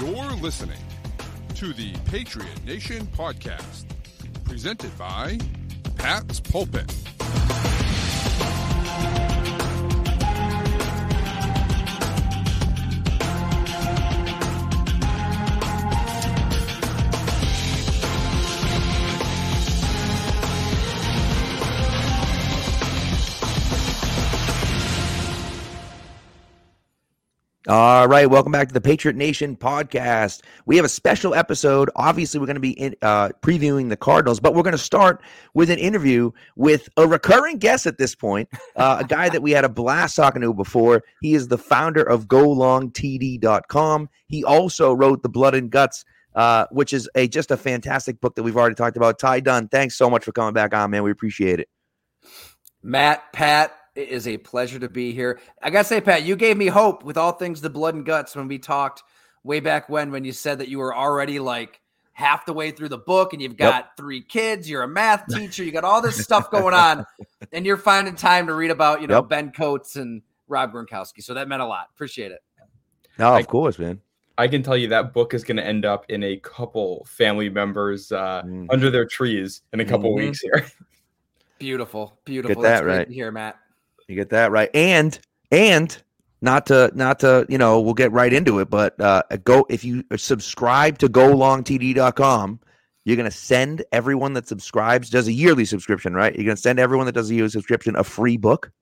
You're listening to the Patriot Nation podcast, presented by Pat's Pulpit. All right, welcome back to the Patriot Nation podcast. We have a special episode. Obviously, we're going to be in, uh, previewing the Cardinals, but we're going to start with an interview with a recurring guest at this point, uh, a guy that we had a blast talking to before. He is the founder of GoLongTD.com. He also wrote The Blood and Guts, uh, which is a just a fantastic book that we've already talked about. Ty Dunne, thanks so much for coming back on, man. We appreciate it. Matt, Pat, it is a pleasure to be here. I gotta say, Pat, you gave me hope with all things the blood and guts when we talked way back when, when you said that you were already like half the way through the book and you've got yep. three kids, you're a math teacher, you got all this stuff going on, and you're finding time to read about, you know, yep. Ben Coates and Rob Gronkowski. So that meant a lot. Appreciate it. No, of I, course, man. I can tell you that book is going to end up in a couple family members uh, mm. under their trees in a couple mm-hmm. weeks here. Beautiful, beautiful. Get that right here, Matt. You get that right. And and not to not to you know we'll get right into it, but uh, go if you subscribe to GoLongTD.com, you're gonna send everyone that subscribes does a yearly subscription, right? You're gonna send everyone that does a yearly subscription a free book.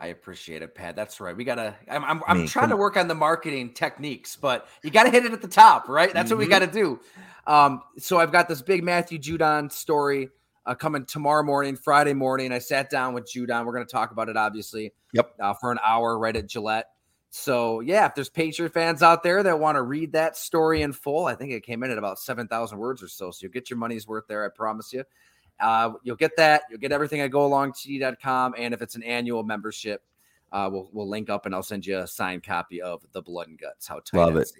I appreciate it, Pat. That's right. We gotta. I'm. I'm, I'm trying to work on the marketing techniques, but you gotta hit it at the top, right? That's mm-hmm. what we mm-hmm. gotta do. Um, so I've got this big Matthew Judon story uh, coming tomorrow morning, Friday morning. I sat down with Judon. We're going to talk about it, obviously. Yep. Uh, for an hour right at Gillette. So yeah, if there's Patriot fans out there that want to read that story in full, I think it came in at about seven thousand words or so. So you'll get your money's worth there. I promise you. Uh, you'll get that. You'll get everything at golongtd.com. And if it's an annual membership, uh, we'll we'll link up and I'll send you a signed copy of the Blood and Guts. How tight love it.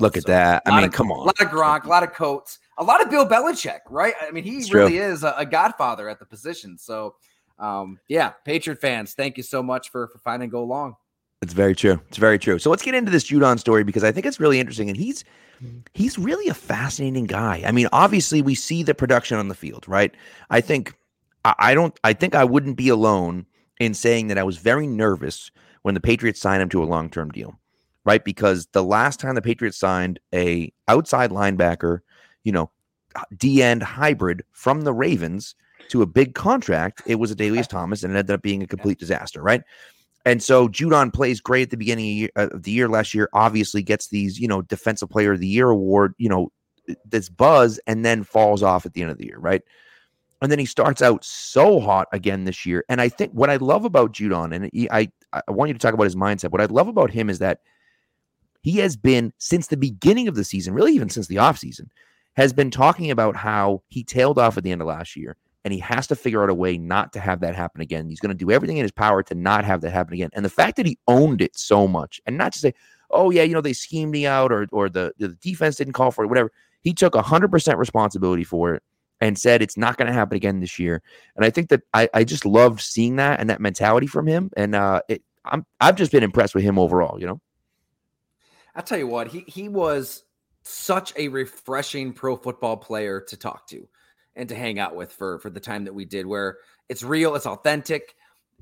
Look so, at that. I mean, of, come on. A lot of Gronk, a lot of Coates, a lot of Bill Belichick, right? I mean, he it's really true. is a, a, godfather at the position. So, um, yeah, Patriot fans, thank you so much for for finding go long. It's very true. It's very true. So let's get into this Judon story because I think it's really interesting, and he's he's really a fascinating guy. I mean, obviously, we see the production on the field, right? I think I don't. I think I wouldn't be alone in saying that I was very nervous when the Patriots signed him to a long term deal, right? Because the last time the Patriots signed a outside linebacker, you know, D end hybrid from the Ravens to a big contract, it was a Adalius Thomas, and it ended up being a complete disaster, right? And so Judon plays great at the beginning uh, of the year last year. Obviously, gets these you know Defensive Player of the Year award, you know, this buzz, and then falls off at the end of the year, right? And then he starts out so hot again this year. And I think what I love about Judon, and he, I I want you to talk about his mindset. What I love about him is that he has been since the beginning of the season, really even since the offseason, has been talking about how he tailed off at the end of last year and he has to figure out a way not to have that happen again. He's going to do everything in his power to not have that happen again. And the fact that he owned it so much and not to say, oh, yeah, you know, they schemed me out or, or the, the defense didn't call for it, whatever. He took 100% responsibility for it and said it's not going to happen again this year. And I think that I, I just loved seeing that and that mentality from him. And uh, it, I'm I've just been impressed with him overall. You know, I tell you what, he he was such a refreshing pro football player to talk to and to hang out with for for the time that we did, where it's real, it's authentic.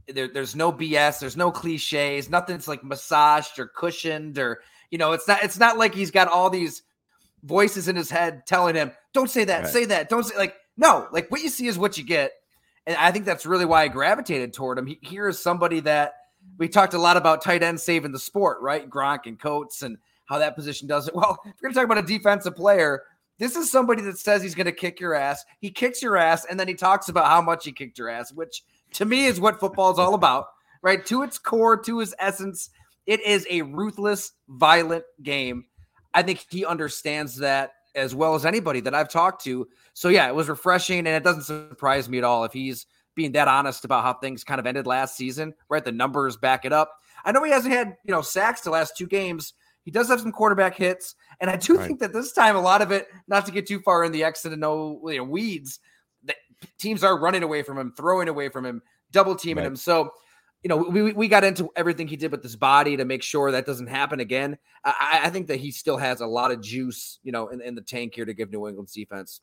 There, there's no BS, there's no cliches, nothing's like massaged or cushioned or you know, it's not it's not like he's got all these voices in his head telling him, "Don't say that, right. say that, don't say like." No, like what you see is what you get, and I think that's really why I gravitated toward him. He, here is somebody that we talked a lot about tight end saving the sport, right? Gronk and Coates and how that position does it. Well, if we're going to talk about a defensive player, this is somebody that says he's going to kick your ass. He kicks your ass, and then he talks about how much he kicked your ass, which to me is what football is all about, right? To its core, to its essence, it is a ruthless, violent game. I think he understands that as well as anybody that I've talked to. So yeah, it was refreshing, and it doesn't surprise me at all if he's being that honest about how things kind of ended last season. Right, the numbers back it up. I know he hasn't had you know sacks the last two games. He does have some quarterback hits, and I do right. think that this time a lot of it, not to get too far in the exit and no you know, weeds, that teams are running away from him, throwing away from him, double teaming right. him. So you know, we we got into everything he did with his body to make sure that doesn't happen again. I, I think that he still has a lot of juice, you know, in, in the tank here to give New England's defense.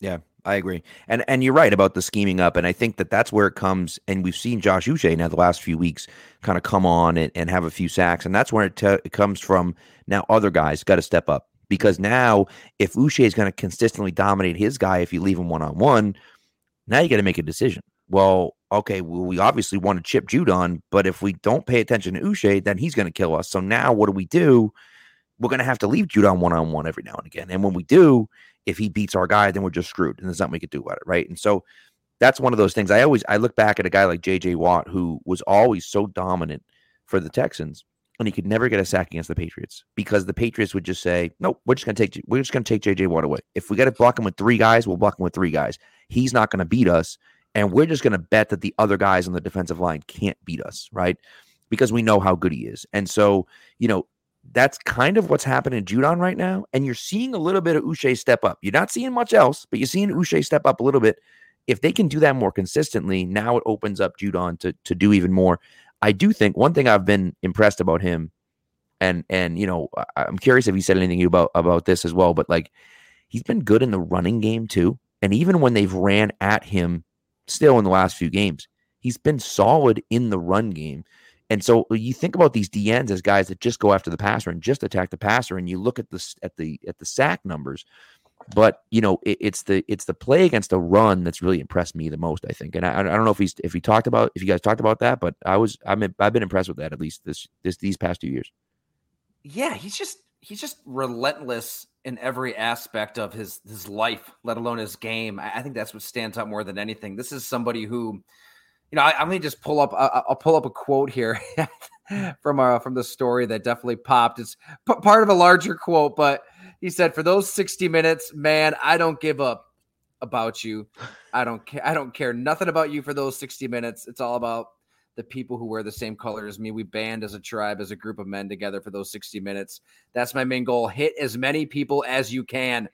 Yeah, I agree, and and you're right about the scheming up, and I think that that's where it comes. And we've seen Josh Uche now the last few weeks kind of come on and, and have a few sacks, and that's where it, te- it comes from. Now other guys got to step up because now if Uche is going to consistently dominate his guy, if you leave him one on one, now you got to make a decision. Well, okay, well, we obviously want to chip Judon, but if we don't pay attention to Uche, then he's going to kill us. So now what do we do? We're going to have to leave Judon one on one every now and again. And when we do, if he beats our guy, then we're just screwed, and there's nothing we could do about it, right? And so that's one of those things. I always I look back at a guy like J.J. Watt who was always so dominant for the Texans, and he could never get a sack against the Patriots because the Patriots would just say, "Nope, we're just to take we're just going to take J.J. Watt away. If we got to block him with three guys, we'll block him with three guys. He's not going to beat us." And we're just going to bet that the other guys on the defensive line can't beat us, right? Because we know how good he is. And so, you know, that's kind of what's happening in Judon right now. And you're seeing a little bit of Uche step up. You're not seeing much else, but you're seeing Uche step up a little bit. If they can do that more consistently, now it opens up Judon to to do even more. I do think one thing I've been impressed about him, and and you know, I'm curious if he said anything about about this as well, but like he's been good in the running game too. And even when they've ran at him still in the last few games, he's been solid in the run game. And so uh, you think about these DNs as guys that just go after the passer and just attack the passer, and you look at the at the at the sack numbers. But you know, it, it's the it's the play against the run that's really impressed me the most. I think, and I, I don't know if he's if he talked about if you guys talked about that, but I was I'm I've been impressed with that at least this this these past two years. Yeah, he's just he's just relentless in every aspect of his his life, let alone his game. I, I think that's what stands out more than anything. This is somebody who you know, I, am gonna just pull up. I, will pull up a quote here from uh, from the story that definitely popped. It's p- part of a larger quote, but he said, "For those 60 minutes, man, I don't give up about you. I don't care. I don't care nothing about you for those 60 minutes. It's all about the people who wear the same color as me. We band as a tribe, as a group of men together for those 60 minutes. That's my main goal. Hit as many people as you can.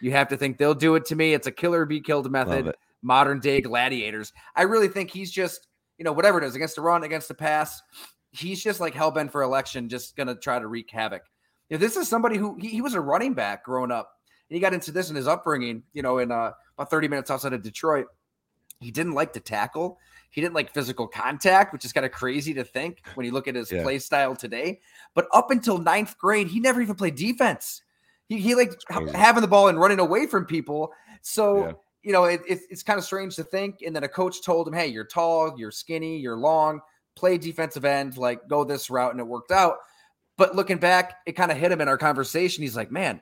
You have to think they'll do it to me. It's a killer be killed method modern day gladiators. I really think he's just, you know, whatever it is against the run, against the pass, he's just like hell bent for election, just going to try to wreak havoc. You know, this is somebody who he, he, was a running back growing up. And he got into this in his upbringing, you know, in uh, about 30 minutes outside of Detroit. He didn't like to tackle. He didn't like physical contact, which is kind of crazy to think when you look at his yeah. play style today. But up until ninth grade, he never even played defense. He, he liked having the ball and running away from people. So yeah you know, it, it, it's kind of strange to think. And then a coach told him, hey, you're tall, you're skinny, you're long, play defensive end, like go this route. And it worked out. But looking back, it kind of hit him in our conversation. He's like, man,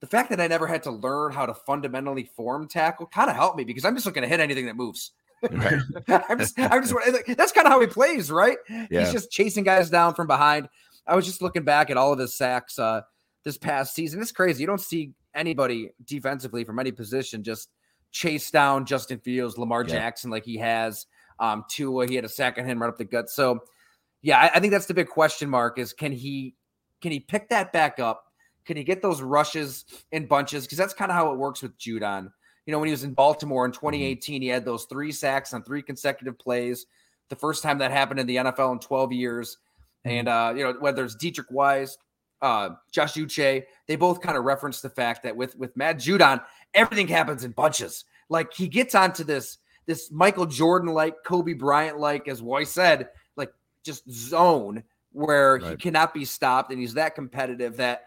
the fact that I never had to learn how to fundamentally form tackle kind of helped me because I'm just looking to hit anything that moves. Right. I'm just, I'm just, that's kind of how he plays, right? Yeah. He's just chasing guys down from behind. I was just looking back at all of his sacks uh, this past season. It's crazy. You don't see anybody defensively from any position just chase down Justin Fields, Lamar yeah. Jackson like he has. Um, Tua, he had a second him right up the gut. So, yeah, I, I, think that's the big question mark: is can he can he pick that back up? Can he get those rushes in bunches? Because that's kind of how it works with Judon. You know, when he was in Baltimore in 2018, mm-hmm. he had those three sacks on three consecutive plays. The first time that happened in the NFL in 12 years. Mm-hmm. And uh, you know, whether it's Deatrich Wise, uh, Josh Uche, they both kind of reference the fact that with with Matt Judon, everything happens in bunches. Like he gets onto this this Michael Jordan like Kobe Bryant like, as Roy said, like just zone where right. he cannot be stopped, and he's that competitive that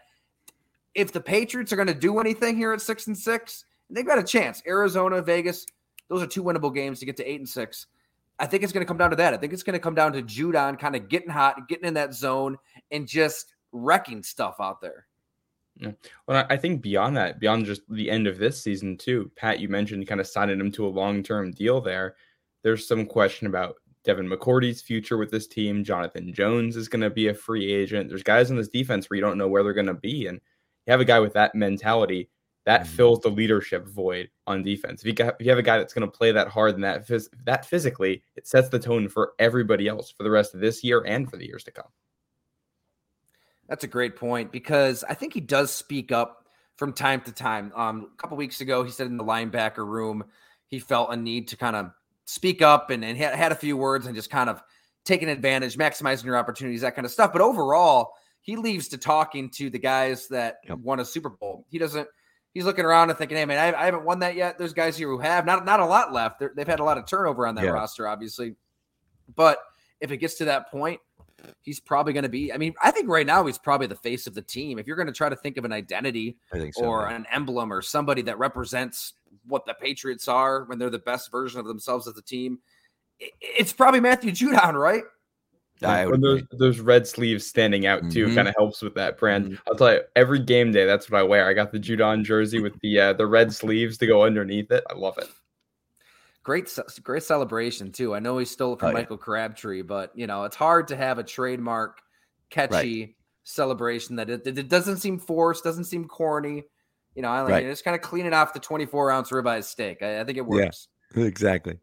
if the Patriots are going to do anything here at six and six, they've got a chance. Arizona, Vegas, those are two winnable games to get to eight and six. I think it's going to come down to that. I think it's going to come down to Judon kind of getting hot, getting in that zone, and just wrecking stuff out there. Yeah. Well, I think beyond that, beyond just the end of this season, too, Pat, you mentioned kind of signing him to a long term deal there. There's some question about Devin McCourty's future with this team. Jonathan Jones is going to be a free agent. There's guys in this defense where you don't know where they're going to be. And you have a guy with that mentality that mm-hmm. fills the leadership void on defense. If you, got, if you have a guy that's going to play that hard and that, phys- that physically, it sets the tone for everybody else for the rest of this year and for the years to come. That's a great point because I think he does speak up from time to time. Um, a couple weeks ago, he said in the linebacker room he felt a need to kind of speak up and, and had, had a few words and just kind of taking advantage, maximizing your opportunities, that kind of stuff. But overall, he leaves to talking to the guys that yep. won a Super Bowl. He doesn't. He's looking around and thinking, "Hey, man, I, I haven't won that yet." There's guys here who have not not a lot left. they have had a lot of turnover on that yeah. roster, obviously. But if it gets to that point, he's probably going to be. I mean, I think right now he's probably the face of the team. If you're going to try to think of an identity so, or an emblem or somebody that represents what the Patriots are when they're the best version of themselves as a team, it's probably Matthew Judon, right? When those, those red sleeves standing out too mm-hmm. kind of helps with that brand. Mm-hmm. I'll tell you, every game day, that's what I wear. I got the Judon jersey with the uh, the red sleeves to go underneath it. I love it. Great, great celebration too. I know he stole it from oh, Michael yeah. Crabtree, but you know it's hard to have a trademark, catchy right. celebration that it, it, doesn't seem forced, doesn't seem corny. You know, I like right. just kind of clean it off the twenty-four ounce ribeye steak. I, I think it works. Yeah, exactly.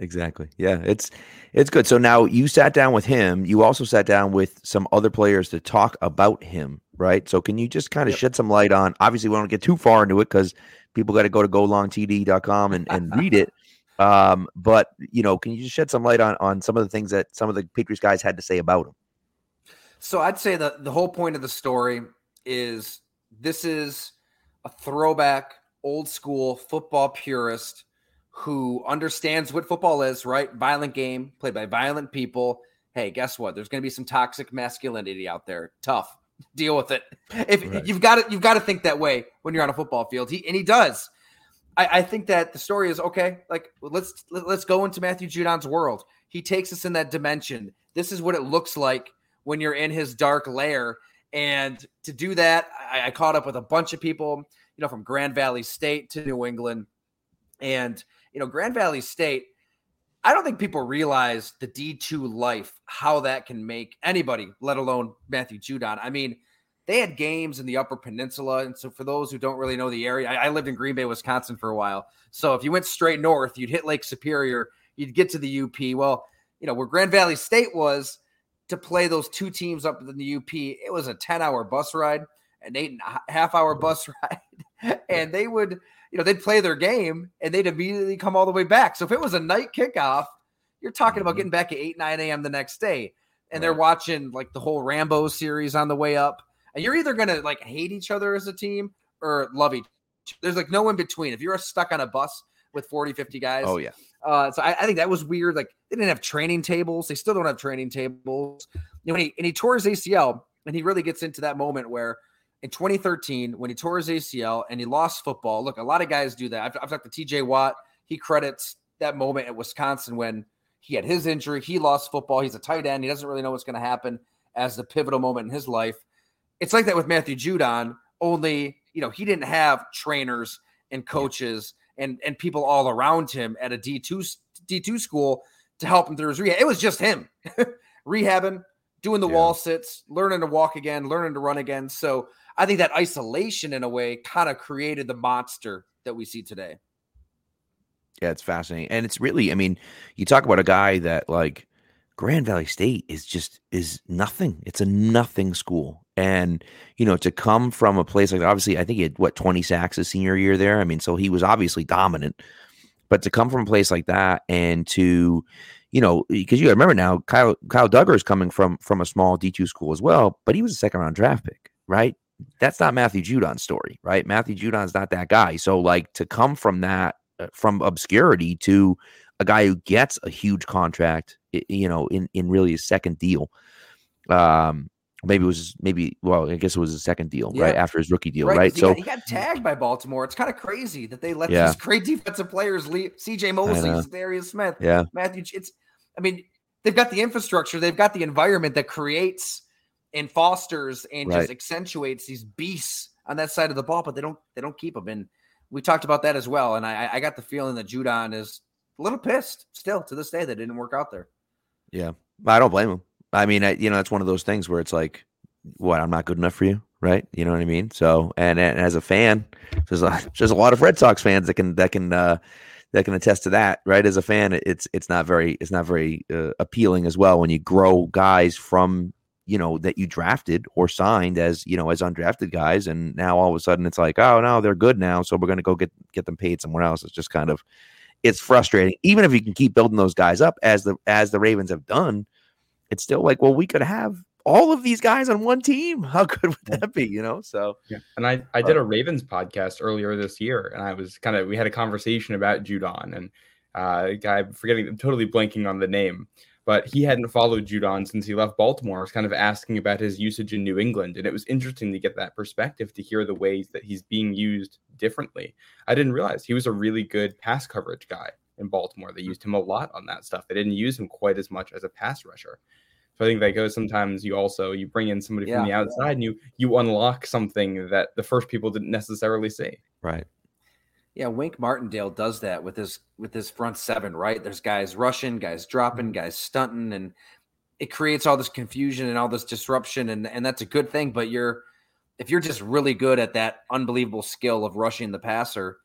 Exactly. Yeah, it's it's good. So now you sat down with him. You also sat down with some other players to talk about him, right? So can you just kind of yep. shed some light on? Obviously, we don't get too far into it because people got to go to golongtd.com and, and read it. Um, but you know, can you just shed some light on on some of the things that some of the Patriots guys had to say about him? So I'd say that the whole point of the story is this is a throwback, old school football purist who understands what football is, right? Violent game played by violent people. Hey, guess what? There's going to be some toxic masculinity out there. Tough. Deal with it. If right. you've got to, you've got to think that way when you're on a football field. He and he does. I, I think that the story is okay. Like let's let's go into Matthew Judon's world. He takes us in that dimension. This is what it looks like when you're in his dark lair. And to do that, I, I caught up with a bunch of people, you know, from Grand Valley State to New England, and you know, Grand Valley State, I don't think people realize the D2 life, how that can make anybody, let alone Matthew Judon. I mean, they had games in the Upper Peninsula. And so, for those who don't really know the area, I, I, lived in Green Bay, Wisconsin for a while. So, if you went straight north, you'd hit Lake Superior, you'd get to the UP. Well, you know, where Grand Valley State was to play those two teams up in the UP, it was a 10 hour bus ride, an eight and a half hour bus ride. and they would, you know, they'd play their game and they'd immediately come all the way back. So if it was a night kickoff, you're talking about mm-hmm. getting back at 8, 9 a.m. the next day. And they're watching like the whole Rambo series on the way up. And you're either gonna like hate each other as a team or love each there's like no in between. If you're stuck on a bus with 40, 50 guys. Oh, yeah. Uh, so I, I, think that was weird. Like they didn't have training tables. They still don't have training tables. You know, when he and he tore his ACL, and he really gets into that moment where in 2013 when he tore his ACL and he lost football. Look, a lot of guys do that. I've, I've talked to TJ Watt. He credits that moment at Wisconsin when he had his injury. He lost football. He's a tight end. He doesn't really know what's going to happen as the pivotal moment in his life. It's like that with Matthew Judon, only, you know, he didn't have trainers and coaches and, and people all around him at a D2, D2 school to help him through his rehab. It was just him rehabbing, doing the yeah. wall sits, learning to walk again, learning to run again. So I think that isolation in a way kind of created the monster that we see today. Yeah, it's fascinating. And it's really, I mean, you talk about a guy that like Grand Valley State is just is nothing. It's a nothing school. And, you know, to come from a place like obviously I think he had what 20 sacks his senior year there. I mean, so he was obviously dominant. But to come from a place like that and to, you know, because you remember now, Kyle Kyle Dugger is coming from from a small D two school as well, but he was a second round draft pick, right? That's not Matthew Judon's story, right? Matthew Judon's not that guy. So like to come from that uh, from obscurity to a guy who gets a huge contract, you know, in in really his second deal. Um maybe it was maybe well, I guess it was his second deal, yeah. right? After his rookie deal, right? right? So he got, tagged by Baltimore. It's kind of crazy that they let yeah. these great defensive players leave. CJ Mosley, Darius Smith, yeah, Matthew. It's I mean, they've got the infrastructure, they've got the environment that creates and fosters and right. just accentuates these beasts on that side of the ball, but they don't they don't keep them. And we talked about that as well. And I, I got the feeling that Judon is a little pissed still to this day that didn't work out there. Yeah, I don't blame him. I mean, I, you know, that's one of those things where it's like, what? I'm not good enough for you, right? You know what I mean? So, and, and as a fan, there's a, there's a lot of Red Sox fans that can that can uh, that can attest to that, right? As a fan, it's it's not very it's not very uh, appealing as well when you grow guys from you know that you drafted or signed as you know as undrafted guys and now all of a sudden it's like oh no they're good now so we're going to go get get them paid somewhere else it's just kind of it's frustrating. Even if you can keep building those guys up as the as the Ravens have done, it's still like, well, we could have all of these guys on one team. How good would that be? You know, so yeah. And I I did a Ravens podcast earlier this year, and I was kind of we had a conversation about Judon and uh, guy I'm forgetting, I'm totally blanking on the name, but he hadn't followed Judon since he left Baltimore. I was kind of asking about his usage in New England, and it was interesting to get that perspective to hear the ways that he's being used differently. I didn't realize he was a really good pass coverage guy in Baltimore. They used him a lot on that stuff. They didn't use him quite as much as a pass rusher. So I think that goes sometimes you also you bring in somebody yeah. from the outside and you you unlock something that the first people didn't necessarily see. Right. Yeah, Wink Martindale does that with his with his front seven, right? There's guys rushing, guys dropping, mm-hmm. guys stunting, and it creates all this confusion and all this disruption, and and that's a good thing. But you're if you're just really good at that unbelievable skill of rushing the passer,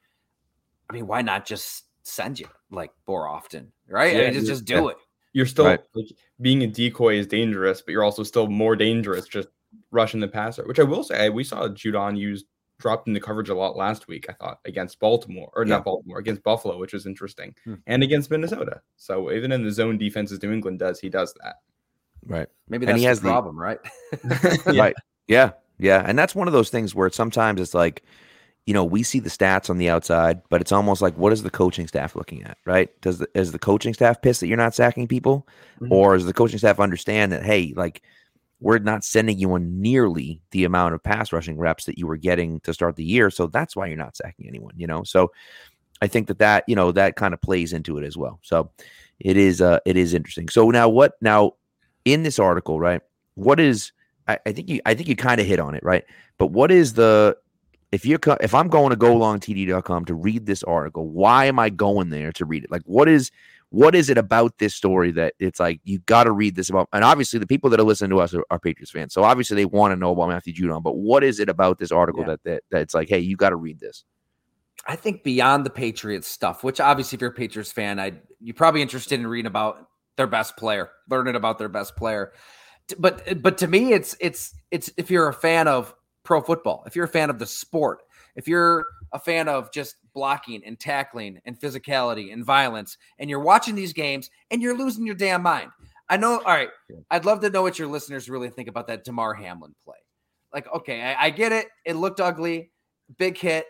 I mean, why not just send you like more often, right? Yeah, I mean, just just do yeah. it. You're still right. like being a decoy is dangerous, but you're also still more dangerous just rushing the passer. Which I will say, we saw Judon use dropped into coverage a lot last week, I thought, against Baltimore, or yeah. not Baltimore, against Buffalo, which was interesting, hmm. and against Minnesota. So even in the zone defenses New England does, he does that. Right. Maybe that's and he has the problem, the, right? yeah. Right. Yeah. Yeah. And that's one of those things where sometimes it's like, you know, we see the stats on the outside, but it's almost like, what is the coaching staff looking at, right? Does the, is the coaching staff pissed that you're not sacking people, mm-hmm. or does the coaching staff understand that, hey, like we're not sending you on nearly the amount of pass rushing reps that you were getting to start the year, so that's why you're not sacking anyone, you know? So I think that that you know that kind of plays into it as well. So it is uh it is interesting. So now what now in this article, right? What is I, I think you I think you kind of hit on it, right? But what is the if you're, if I'm going to golongtd.com to read this article, why am I going there to read it? Like, what is what is it about this story that it's like you got to read this about? And obviously, the people that are listening to us are, are Patriots fans, so obviously they want to know about Matthew Judon. But what is it about this article yeah. that, that that it's like, hey, you got to read this? I think beyond the Patriots stuff, which obviously, if you're a Patriots fan, I you're probably interested in reading about their best player, learning about their best player. But but to me, it's it's it's if you're a fan of pro football, if you're a fan of the sport, if you're a fan of just blocking and tackling and physicality and violence, and you're watching these games and you're losing your damn mind. I know. All right. I'd love to know what your listeners really think about that Damar Hamlin play. Like, okay, I, I get it. It looked ugly, big hit,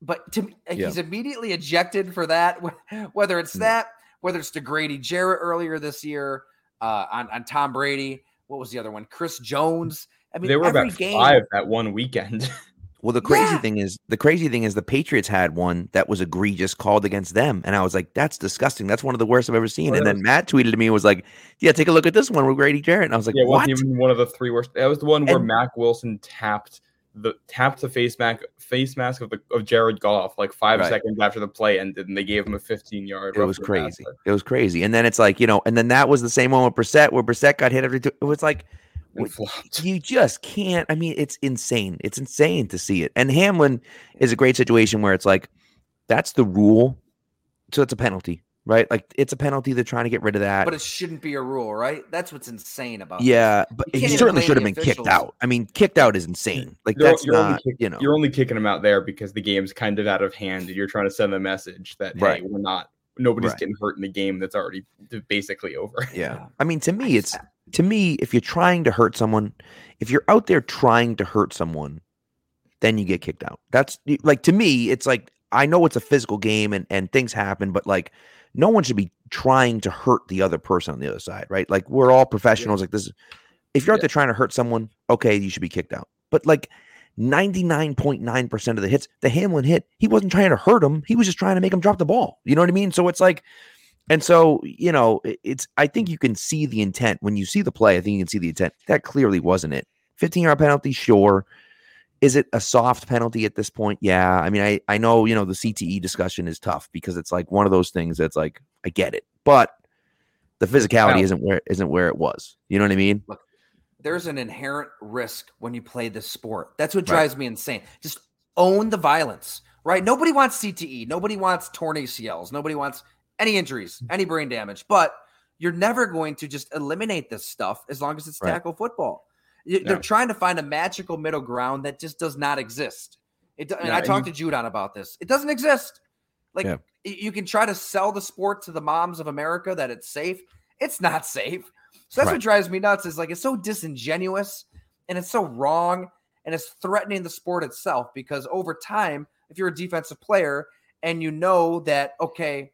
but to me, yeah. he's immediately ejected for that. Whether it's that, whether it's to Grady Jarrett earlier this year uh, on on Tom Brady. What was the other one? Chris Jones. I mean, they were about game, five that one weekend. Well, the crazy yeah. thing is, the crazy thing is, the Patriots had one that was egregious called against them, and I was like, "That's disgusting. That's one of the worst I've ever seen." Well, and then was, Matt tweeted to me and was like, "Yeah, take a look at this one with Grady Jarrett." And I was like, "Yeah, what?" Even one of the three worst. That was the one where and, Mack Wilson tapped the tapped the face mask face mask of the of Jared Goff like five right. seconds after the play ended, and they gave him a 15 yard. It was crazy. It was crazy. And then it's like you know, and then that was the same one with Brissett, where Brissett got hit every. Two, it was like you just can't. I mean, it's insane. It's insane to see it. And Hamlin is a great situation where it's like that's the rule, so it's a penalty, right? Like it's a penalty. They're trying to get rid of that, but it shouldn't be a rule, right? That's what's insane about. Yeah, this. but he certainly should have been officials. kicked out. I mean, kicked out is insane. Like you're, that's you're not, kick, you know, you're only kicking him out there because the game's kind of out of hand, and you're trying to send the message that right. hey, we're not nobody's right. getting hurt in the game that's already basically over. Yeah. I mean, to me, it's to me, if you're trying to hurt someone, if you're out there trying to hurt someone, then you get kicked out. That's like to me, it's like I know it's a physical game and, and things happen, but like no one should be trying to hurt the other person on the other side, right? Like we're all professionals. Yeah. Like this if you're out there trying to hurt someone, okay, you should be kicked out. But like 99.9% of the hits, the Hamlin hit, he wasn't trying to hurt him. He was just trying to make him drop the ball. You know what I mean? So it's like, and so, you know, it's, I think you can see the intent when you see the play. I think you can see the intent. That clearly wasn't it. 15 yard penalty, sure. Is it a soft penalty at this point? Yeah. I mean, I, I know, you know, the CTE discussion is tough because it's like one of those things that's like, I get it, but the physicality isn't where, isn't where it was. You know what I mean? Look, there's an inherent risk when you play this sport. That's what drives right. me insane. Just own the violence, right? Nobody wants CTE. Nobody wants torn ACLs. Nobody wants any injuries, any brain damage. But you're never going to just eliminate this stuff as long as it's right. tackle football. They're trying to find a magical middle ground that just does not exist. It, and I talked to Judon about this. It doesn't exist. Like Yeah. you can try to sell the sport to the moms of America that it's safe. It's not safe. So that's Right. what drives me nuts. Is like it's so disingenuous and it's so wrong and it's threatening the sport itself because over time, if you're a defensive player and you know that okay,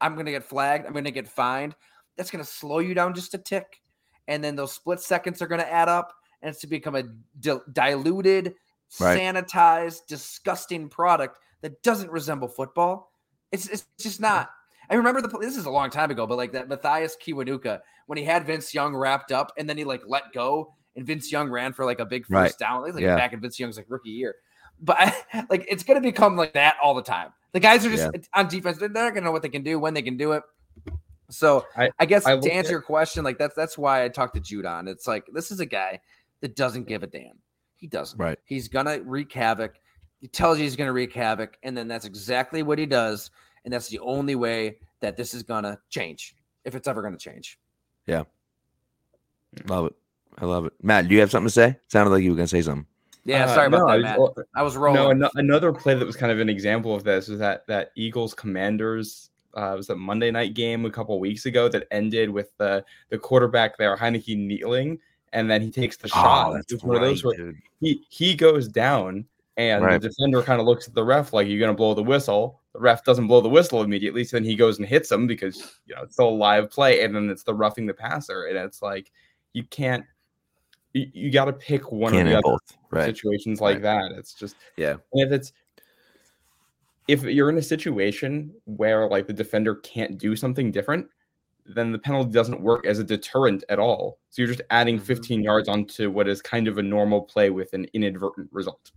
I'm going to get flagged, I'm going to get fined, that's going to slow you down just a tick, and then those split seconds are going to add up, and it's to become a di- diluted, Right. sanitized, disgusting product that doesn't resemble football. It's it's just not. I remember the this is a long time ago, but like that Mathias Kiwanuka when he had Vince Young wrapped up and then he like let go and Vince Young ran for like a big first Right. down. It was like Yeah. back in Vince Young's like rookie year. But like it's gonna become like that all the time. The guys are just on defense, they're not gonna know what they can do when they can do it. So I, I- guess I to look answer at- your question, like that's that's why I talked to Judon. It's like this is a guy that doesn't give a damn. He doesn't. Right. He's gonna wreak havoc. He tells you he's gonna wreak havoc, and then that's exactly what he does. And that's the only way that this is gonna change, if it's ever gonna change. Yeah. Love it. I love it. Matt, do you have something to say? Sounded like you were gonna say something. Yeah, Uh, sorry about no, I that, was- Matt. well, I was rolling. No, ano- another play that was kind of an example of this was that that Eagles Commanders uh, was a Monday night game a couple weeks ago that ended with the the quarterback there, Heinicke kneeling, and then he takes the shot. that's It's one of those where dude. he he goes down, and Right. the defender kind of looks at the ref like, "You're gonna blow the whistle." The ref doesn't blow the whistle immediately, so then he goes and hits him because you know it's still a live play, and then it's the roughing the passer, and it's like you can't. You, you got to pick one Can't or the other both. Right. situations like Right. that. It's just Yeah. and if it's if you're in a situation where like the defender can't do something different, then the penalty doesn't work as a deterrent at all. So you're just adding Mhm. 15 yards onto what is kind of a normal play with an inadvertent result.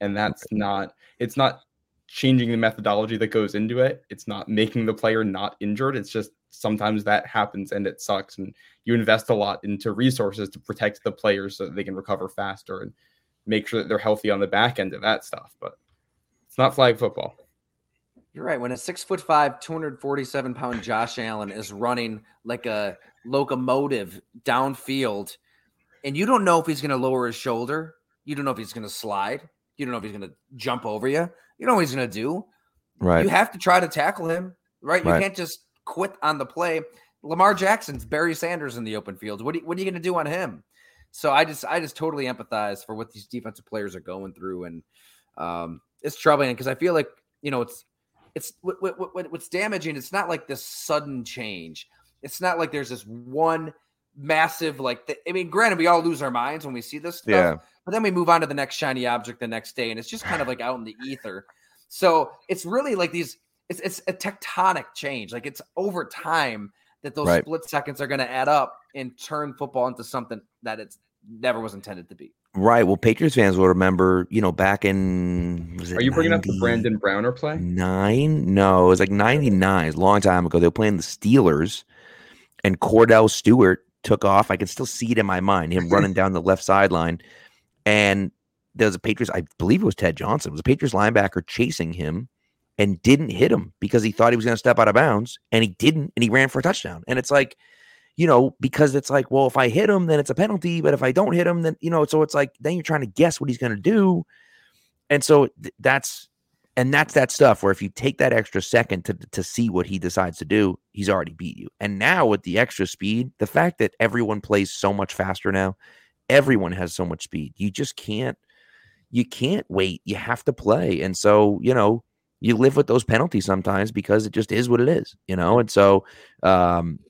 And that's not it's not changing the methodology that goes into it. It's not making the player not injured. It's just sometimes that happens and it sucks and you invest a lot into resources to protect the players so they can recover faster and make sure that they're healthy on the back end of that stuff. But it's not flag football. You're right. When a six foot five, 247 pound Josh Allen is running like a locomotive downfield, and you don't know if he's going to lower his shoulder, you don't know if he's going to slide, you don't know if he's going to jump over you, you know what he's going to do. Right. You have to try to tackle him, right? You Right. can't just quit on the play. Lamar Jackson's Barry Sanders in the open field. What are, you- what are you going to do on him? So I just I just totally empathize for what these defensive players are going through, and um, it's troubling because I feel like you know it's it's what, what, what, what's damaging. It's not like this sudden change. It's not like there's this one massive like. th- I mean, granted, we all lose our minds when we see this stuff, Yeah. but then we move on to the next shiny object the next day, and it's just kind of like out in the ether. So it's really like these. It's it's a tectonic change. Like it's over time that those Right. split seconds are going to add up and turn football into something that it's never was intended to be. Right. Well, Patriots fans will remember, you know, back in was it Are you bringing up the 90 Brandon Browner play? Nine? No, it was like 99. It's a long time ago. They were playing the Steelers and Kordell Stewart took off. I can still see it in my mind, him running down the left sideline. And there was a Patriots, I believe it was Ted Johnson, was a Patriots linebacker chasing him and didn't hit him because he thought he was going to step out of bounds and he didn't. And he ran for a touchdown. And it's like, you know, because it's like, well, if I hit him, then it's a penalty. But if I don't hit him, then, you know, so it's like, then you're trying to guess what he's going to do. And so th- that's, and that's that stuff where if you take that extra second to, to see what he decides to do, he's already beat you. And now with the extra speed, the fact that everyone plays so much faster now, everyone has so much speed. You just can't, you can't wait. You have to play. And so, you know, you live with those penalties sometimes because it just is what it is, you know? And so, um,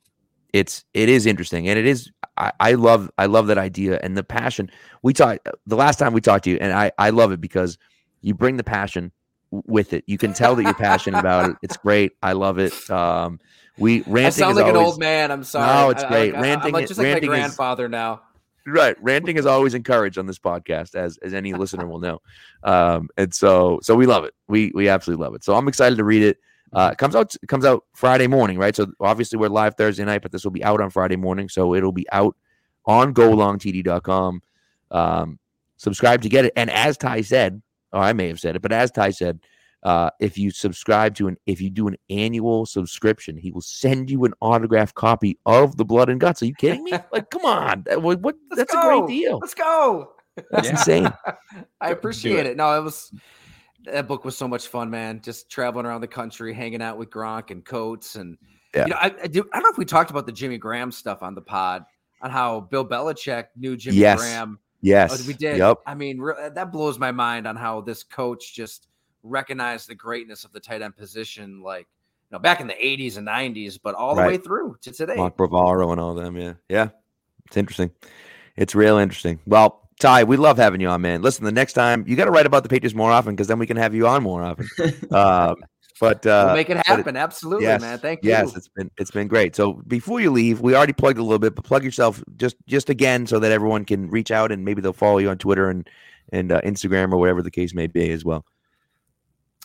it's it is interesting and it is I, I love I love that idea and the passion we talked the last time we talked to you and I I love it because you bring the passion with it. You can tell that you're passionate about it. It's great. I love it. Um we ranting I sound is like an old man. I'm sorry. No, it's I- I- great. I, Ranting I'm just like my ranting is- grandfather now. right. Ranting is always encouraged on this podcast as as any listener will know. Um and so so we love it. We we absolutely love it. So i'm excited to read it. Uh it comes out it comes out friday morning right? So obviously we're live thursday night but this will be out on friday morning. So it'll be out on golongtd.com um subscribe to get it. And as ty said or i may have said it but as ty said uh, if you subscribe to an if you do an annual subscription, he will send you an autographed copy of the Blood and Guts. Are you kidding me? Like, come on, that, what, what- Let's that's a great deal. Let's go. That's Yeah. insane. I appreciate it. it. No, it was that book was so much fun, man. Just traveling around the country, hanging out with Gronk and Coates, and Yeah. you know, I, I, do, I don't know if we talked about the Jimmy Graham stuff on the pod on how Bill Belichick knew Jimmy Yes. Graham. Yes, Oh, we did. Yep. I mean, re- that blows my mind on how this coach just recognized the greatness of the tight end position, like you know, back in the '80s and '90s, but all the Right. way through to today. Mark Bavaro and all them. Yeah, yeah. It's interesting. It's real interesting. Well, Ty, we love having you on, man. Listen, the next time you got to write about the Patriots more often because then we can have you on more often. Uh, but uh, we'll make it happen. Absolutely, yes, man. Thank you. Yes, it's been it's been great. So before you leave, we already plugged a little bit, but plug yourself just just again so that everyone can reach out and maybe they'll follow you on Twitter and and uh, Instagram or whatever the case may be as well.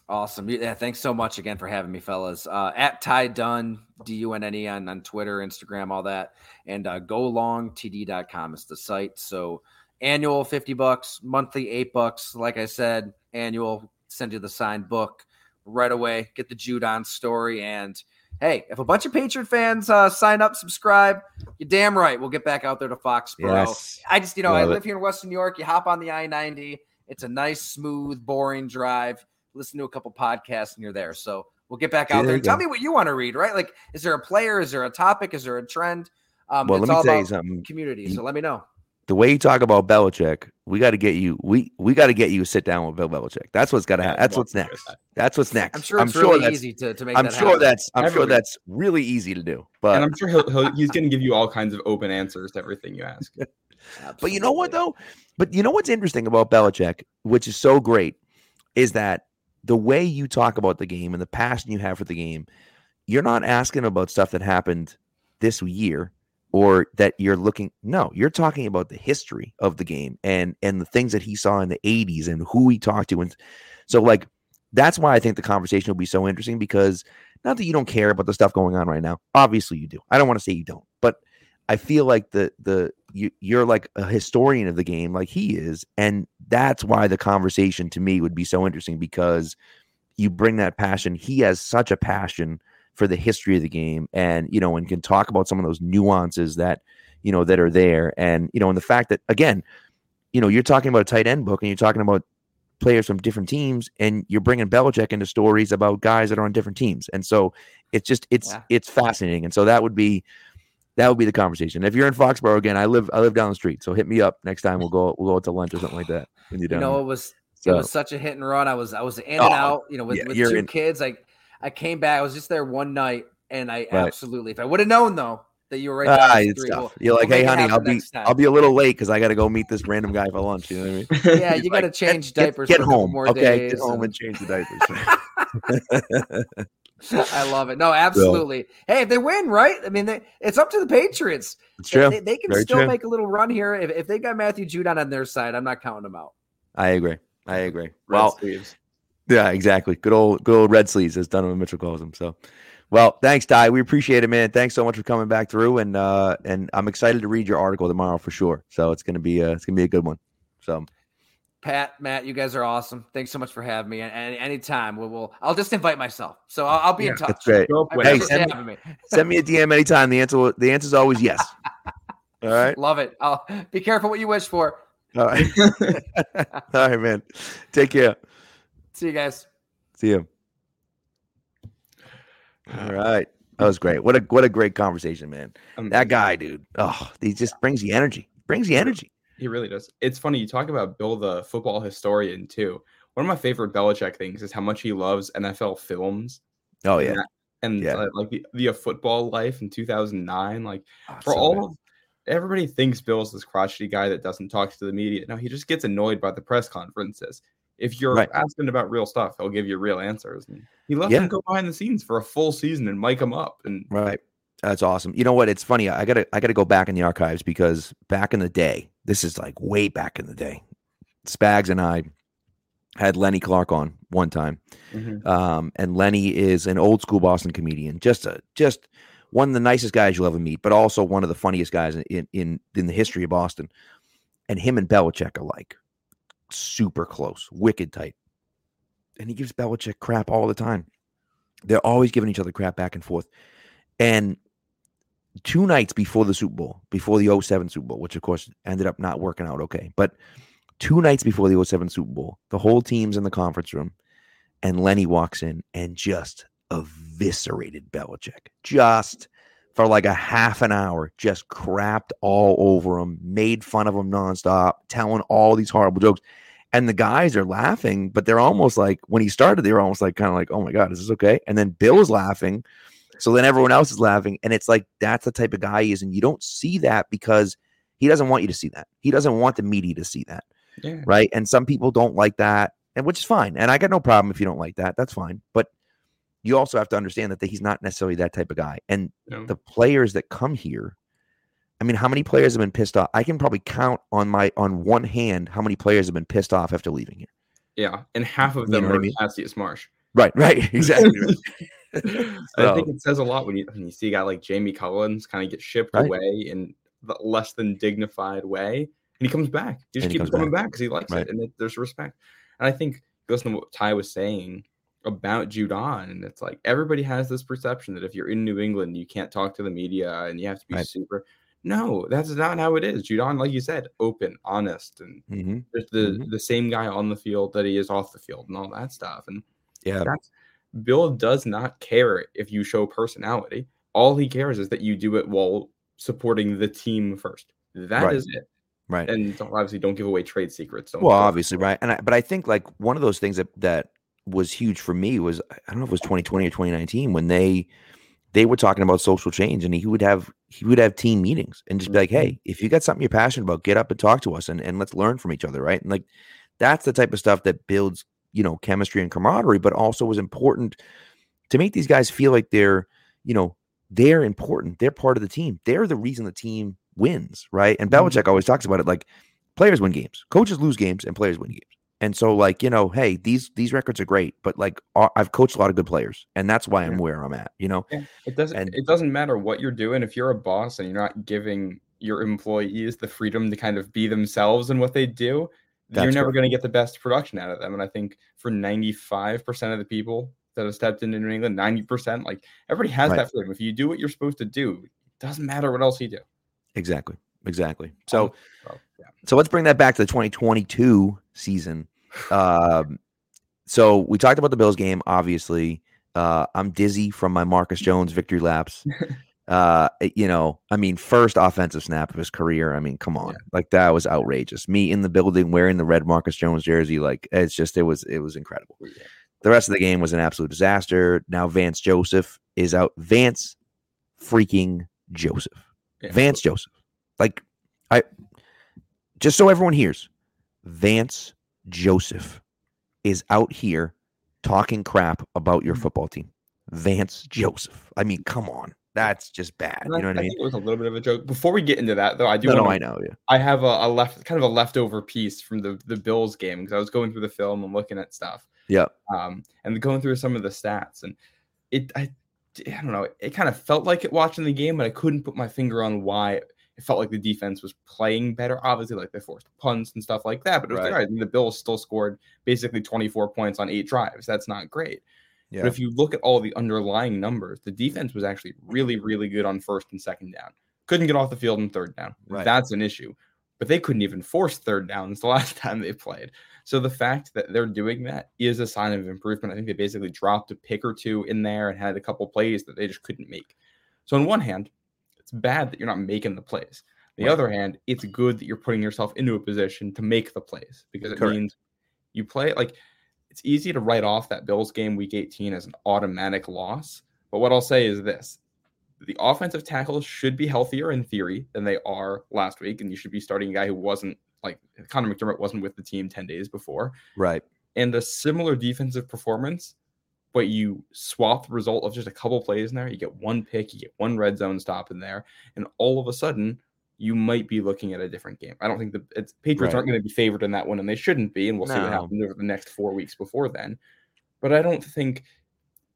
Awesome. Yeah, thanks so much again for having me, fellas. Uh, at Ty Dunne, D U N N E on, on Twitter, Instagram, all that. And uh, golongtd.com is the site. So annual 50 bucks, monthly 8 bucks. Like I said, annual, send you the signed book right away. Get the Judon story. And hey, if a bunch of Patriot fans uh, sign up, subscribe, you're damn right. We'll get back out there to Foxborough. Yes. I just, you know, I Love it. live here in Western New York. You hop on the I 90. It's a nice, smooth, boring drive. Listen to a couple podcasts and you're there. So we'll get back out There there. Tell me what you want to read, right? Like, is there a player? Is there a topic? Is there a trend? Um, well, it's let me all tell you something. community. So let me know. The way you talk about Belichick, we got to get you. We we got to get you to sit down with Bill Belichick. That's what's got to happen. That's what's next. That's what's next. I'm sure it's really easy to, to make I'm that sure happen. that's. I'm sure that's really easy to do. But and I'm sure he'll, he'll he's going to give you all kinds of open answers to everything you ask. But you know what though? But you know what's interesting about Belichick, which is so great, is that the way you talk about the game and the passion you have for the game, you're not asking about stuff that happened this year or that you're looking no, you're talking about the history of the game and and the things that he saw in the 80s and who he talked to and so like that's why I think the conversation will be so interesting because not that you don't care about the stuff going on right now. Obviously you do. I don't want to say you don't, but I feel like the the you you're like a historian of the game, like he is, and that's why the conversation to me would be so interesting because you bring that passion. He has such a passion for the history of the game, and you know, and can talk about some of those nuances that you know that are there, and you know, and the fact that again, you know, you're talking about a tight end book, and you're talking about players from different teams, and you're bringing Belichick into stories about guys that are on different teams, and so it's just it's Yeah. it's fascinating, and so that would be that would be the conversation. If you're in Foxborough again, I live I live down the street, so hit me up next time. We'll go we'll go out to lunch or something like that when you're You know, there. it was it was such a hit and run. I was I was in Oh, and out, you know, with, yeah, with two in- kids. I I came back. I was just there one night, and I Right. absolutely. If I would have known though that you were right down Ah, it's street, tough. we'll- You're like, we'll hey, honey, I'll be I'll be a little late because I got to go meet this random guy for lunch. You know what I mean? Yeah, you got to Like, change get- diapers. Get, for a couple home, more okay? days Get home and- and change the diapers. I love it. No, absolutely. Hey, if they win, right? I mean, they, it's up to the Patriots. it's They- true. They, they can Very still true. make a little run here. If, if they got Matthew Judon on their side, I'm not counting them out. I agree. I agree. Red Well, sleeves. Yeah, exactly. Good old good old red sleeves, as Donovan Mitchell calls them. So, well, thanks, Ty. We appreciate it, man. Thanks so much for coming back through, and uh, and I'm excited to read your article tomorrow for sure. So it's gonna be uh, it's gonna be a good one. So Pat, Matt, you guys are awesome. Thanks so much for having me. And, and anytime, we'll, we'll I'll just invite myself. So I'll, I'll be in touch. that's great. Show up Hey, send having me. Send me a DM anytime. The answer the answer is always yes. All right. Love it. I'll be careful what you wish for. All right. All right, man. Take care. See you guys. See you. All right. That was great. What a what a great conversation, man. Um, That guy, dude. Oh, he just brings the energy. Brings the energy. He really does. It's funny you talk about Bill the football historian too. One of my favorite Belichick things is how much he loves NFL films Oh yeah. and Yeah. uh, like the the uh, football life in 2009. Like Oh, for so all good. of everybody thinks Bill's this crotchety guy that doesn't talk to the media. No, he just gets annoyed by the press conferences. If you're Right. asking about real stuff, he'll give you real answers. And he lets Yeah. them go behind the scenes for a full season and mic him up. And Right. That's awesome. You know what? It's funny. I gotta I gotta go back in the archives because back in the day, this is like way back in the day. Spags and I had Lenny Clarke on one time. Mhm. Um, and Lenny is an old school Boston comedian, just a just one of the nicest guys you'll ever meet, but also one of the funniest guys in in in the history of Boston. And him and Belichick are like super close, wicked tight. And he gives Belichick crap all the time. They're always giving each other crap back and forth. And two nights before the Super Bowl, before the 07 Super Bowl, which of course ended up not working out okay, but two nights before the 07 Super Bowl, the whole team's in the conference room and Lenny walks in and just eviscerated Belichick. Just for like a half an hour, just crapped all over him, made fun of him nonstop, telling all these horrible jokes. And the guys are laughing, but they're almost like when he started, they were almost like kind of like, oh my God, is this okay? And then Bill's laughing. So then everyone else is laughing. And it's like that's the type of guy he is. And you don't see that because he doesn't want you to see that. He doesn't want the media to see that. Yeah. Right. And some people don't like that, and which is fine. And I got no problem if you don't like that. That's fine. But you also have to understand that he's not necessarily that type of guy. And No. the players that come here, I mean, how many players have been pissed off? I can probably count on my on one hand how many players have been pissed off after leaving here. Yeah. And half of You them know what I are mean? Cassius Marsh. Right, right, exactly. right. I think it says a lot when you, when you see a guy like Jamie Collins kind of get shipped Right. away in the less than dignified way, and he comes back. He just And keeps coming back because he likes Right. it, and it, there's respect. And I think listen to what Ty was saying about Judon, and it's like everybody has this perception that if you're in New England, you can't talk to the media and you have to be Right. super. No, that's not how it is. Judon, like you said, open, honest, and hmm there's the Mhm. the same guy on the field that he is off the field and all that stuff. And Yeah, Bill does not care if you show personality. All he cares is that you do it while supporting the team first. That is Right. it. right. And obviously, don't give away trade secrets. Don't Well, obviously, right. And I, but I think like one of those things that that was huge for me was I don't know if it was 2020 or 2019 when they they were talking about social change and he would have he would have team meetings and just be like, Mhm. hey, if you got something you're passionate about, get up and talk to us and, and let's learn from each other, right? And like that's the type of stuff that builds, you know, chemistry and camaraderie, but also was important to make these guys feel like they're, you know, they're important. They're part of the team. They're the reason the team wins, right? And. Belichick always talks about it like players win games, coaches lose games, and players win games. And so, like you know, hey, these these records are great, but like I've coached a lot of good players, and that's why I'm Yeah. where I'm at. You know, Yeah, it doesn't. and- it doesn't matter what you're doing if you're a boss and you're not giving your employees the freedom to kind of be themselves in what they do. you're never right. going to get the best production out of them. And I think for 95% of the people that have stepped into New England, 90%, like everybody has Right. that freedom. If you do what you're supposed to do, it doesn't matter what else you do. exactly, exactly. So, So, yeah. so let's bring that back to the 2022 season. Um, so we talked about the Bills game. Obviously, uh, I'm dizzy from my Marcus Jones victory laps. Uh, you know, I mean, first offensive snap of his career. I mean, come on, like that was outrageous. Me in the building wearing the red Marcus Jones jersey, like it's just it was it was incredible. The rest of the game was an absolute disaster. Now Vance Joseph is out. Vance freaking Joseph. Yeah. Vance Joseph. Like I just so everyone hears, Vance Joseph is out here talking crap about your Mhm. football team. Vance Joseph. I mean, come on. That's just bad. You know what I mean? think it was a little bit of a joke. Before we get into that, though, I do. No, no, I know. Yeah. I have a, a left, kind of a leftover piece from the the Bills game because I was going through the film and looking at stuff. Yeah. Um, and going through some of the stats, and it, I, I don't know, it kind of felt like it watching the game, but I couldn't put my finger on why. It felt like the defense was playing better. Obviously, like they forced punts and stuff like that, but it was like, Right. all right, the Bills still scored basically 24 points on eight drives. That's not great. Yeah. But if you look at all the underlying numbers, the defense was actually really, really good on first and second down. Couldn't get off the field in third down. Right. That's an issue. But they couldn't even force third downs the last time they played. So the fact that they're doing that is a sign of improvement. I think they basically dropped a pick or two in there and had a couple plays that they just couldn't make. So on one hand, bad that you're not making the plays. On the Right. other hand, it's good that you're putting yourself into a position to make the plays because it Correct. means you play like it's easy to write off that Bills game week 18 as an automatic loss. But what I'll say is this the offensive tackles should be healthier in theory than they are last week. And you should be starting a guy who wasn't like Conor McDermott wasn't with the team 10 days before. Right. And a similar defensive performance, but you swap the result of just a couple plays in there. You get one pick, you get one red zone stop in there, and all of a sudden you might be looking at a different game. I don't think the it's, Patriots Right. aren't going to be favored in that one, and they shouldn't be. And we'll see what happens over the next four weeks before then. But I don't think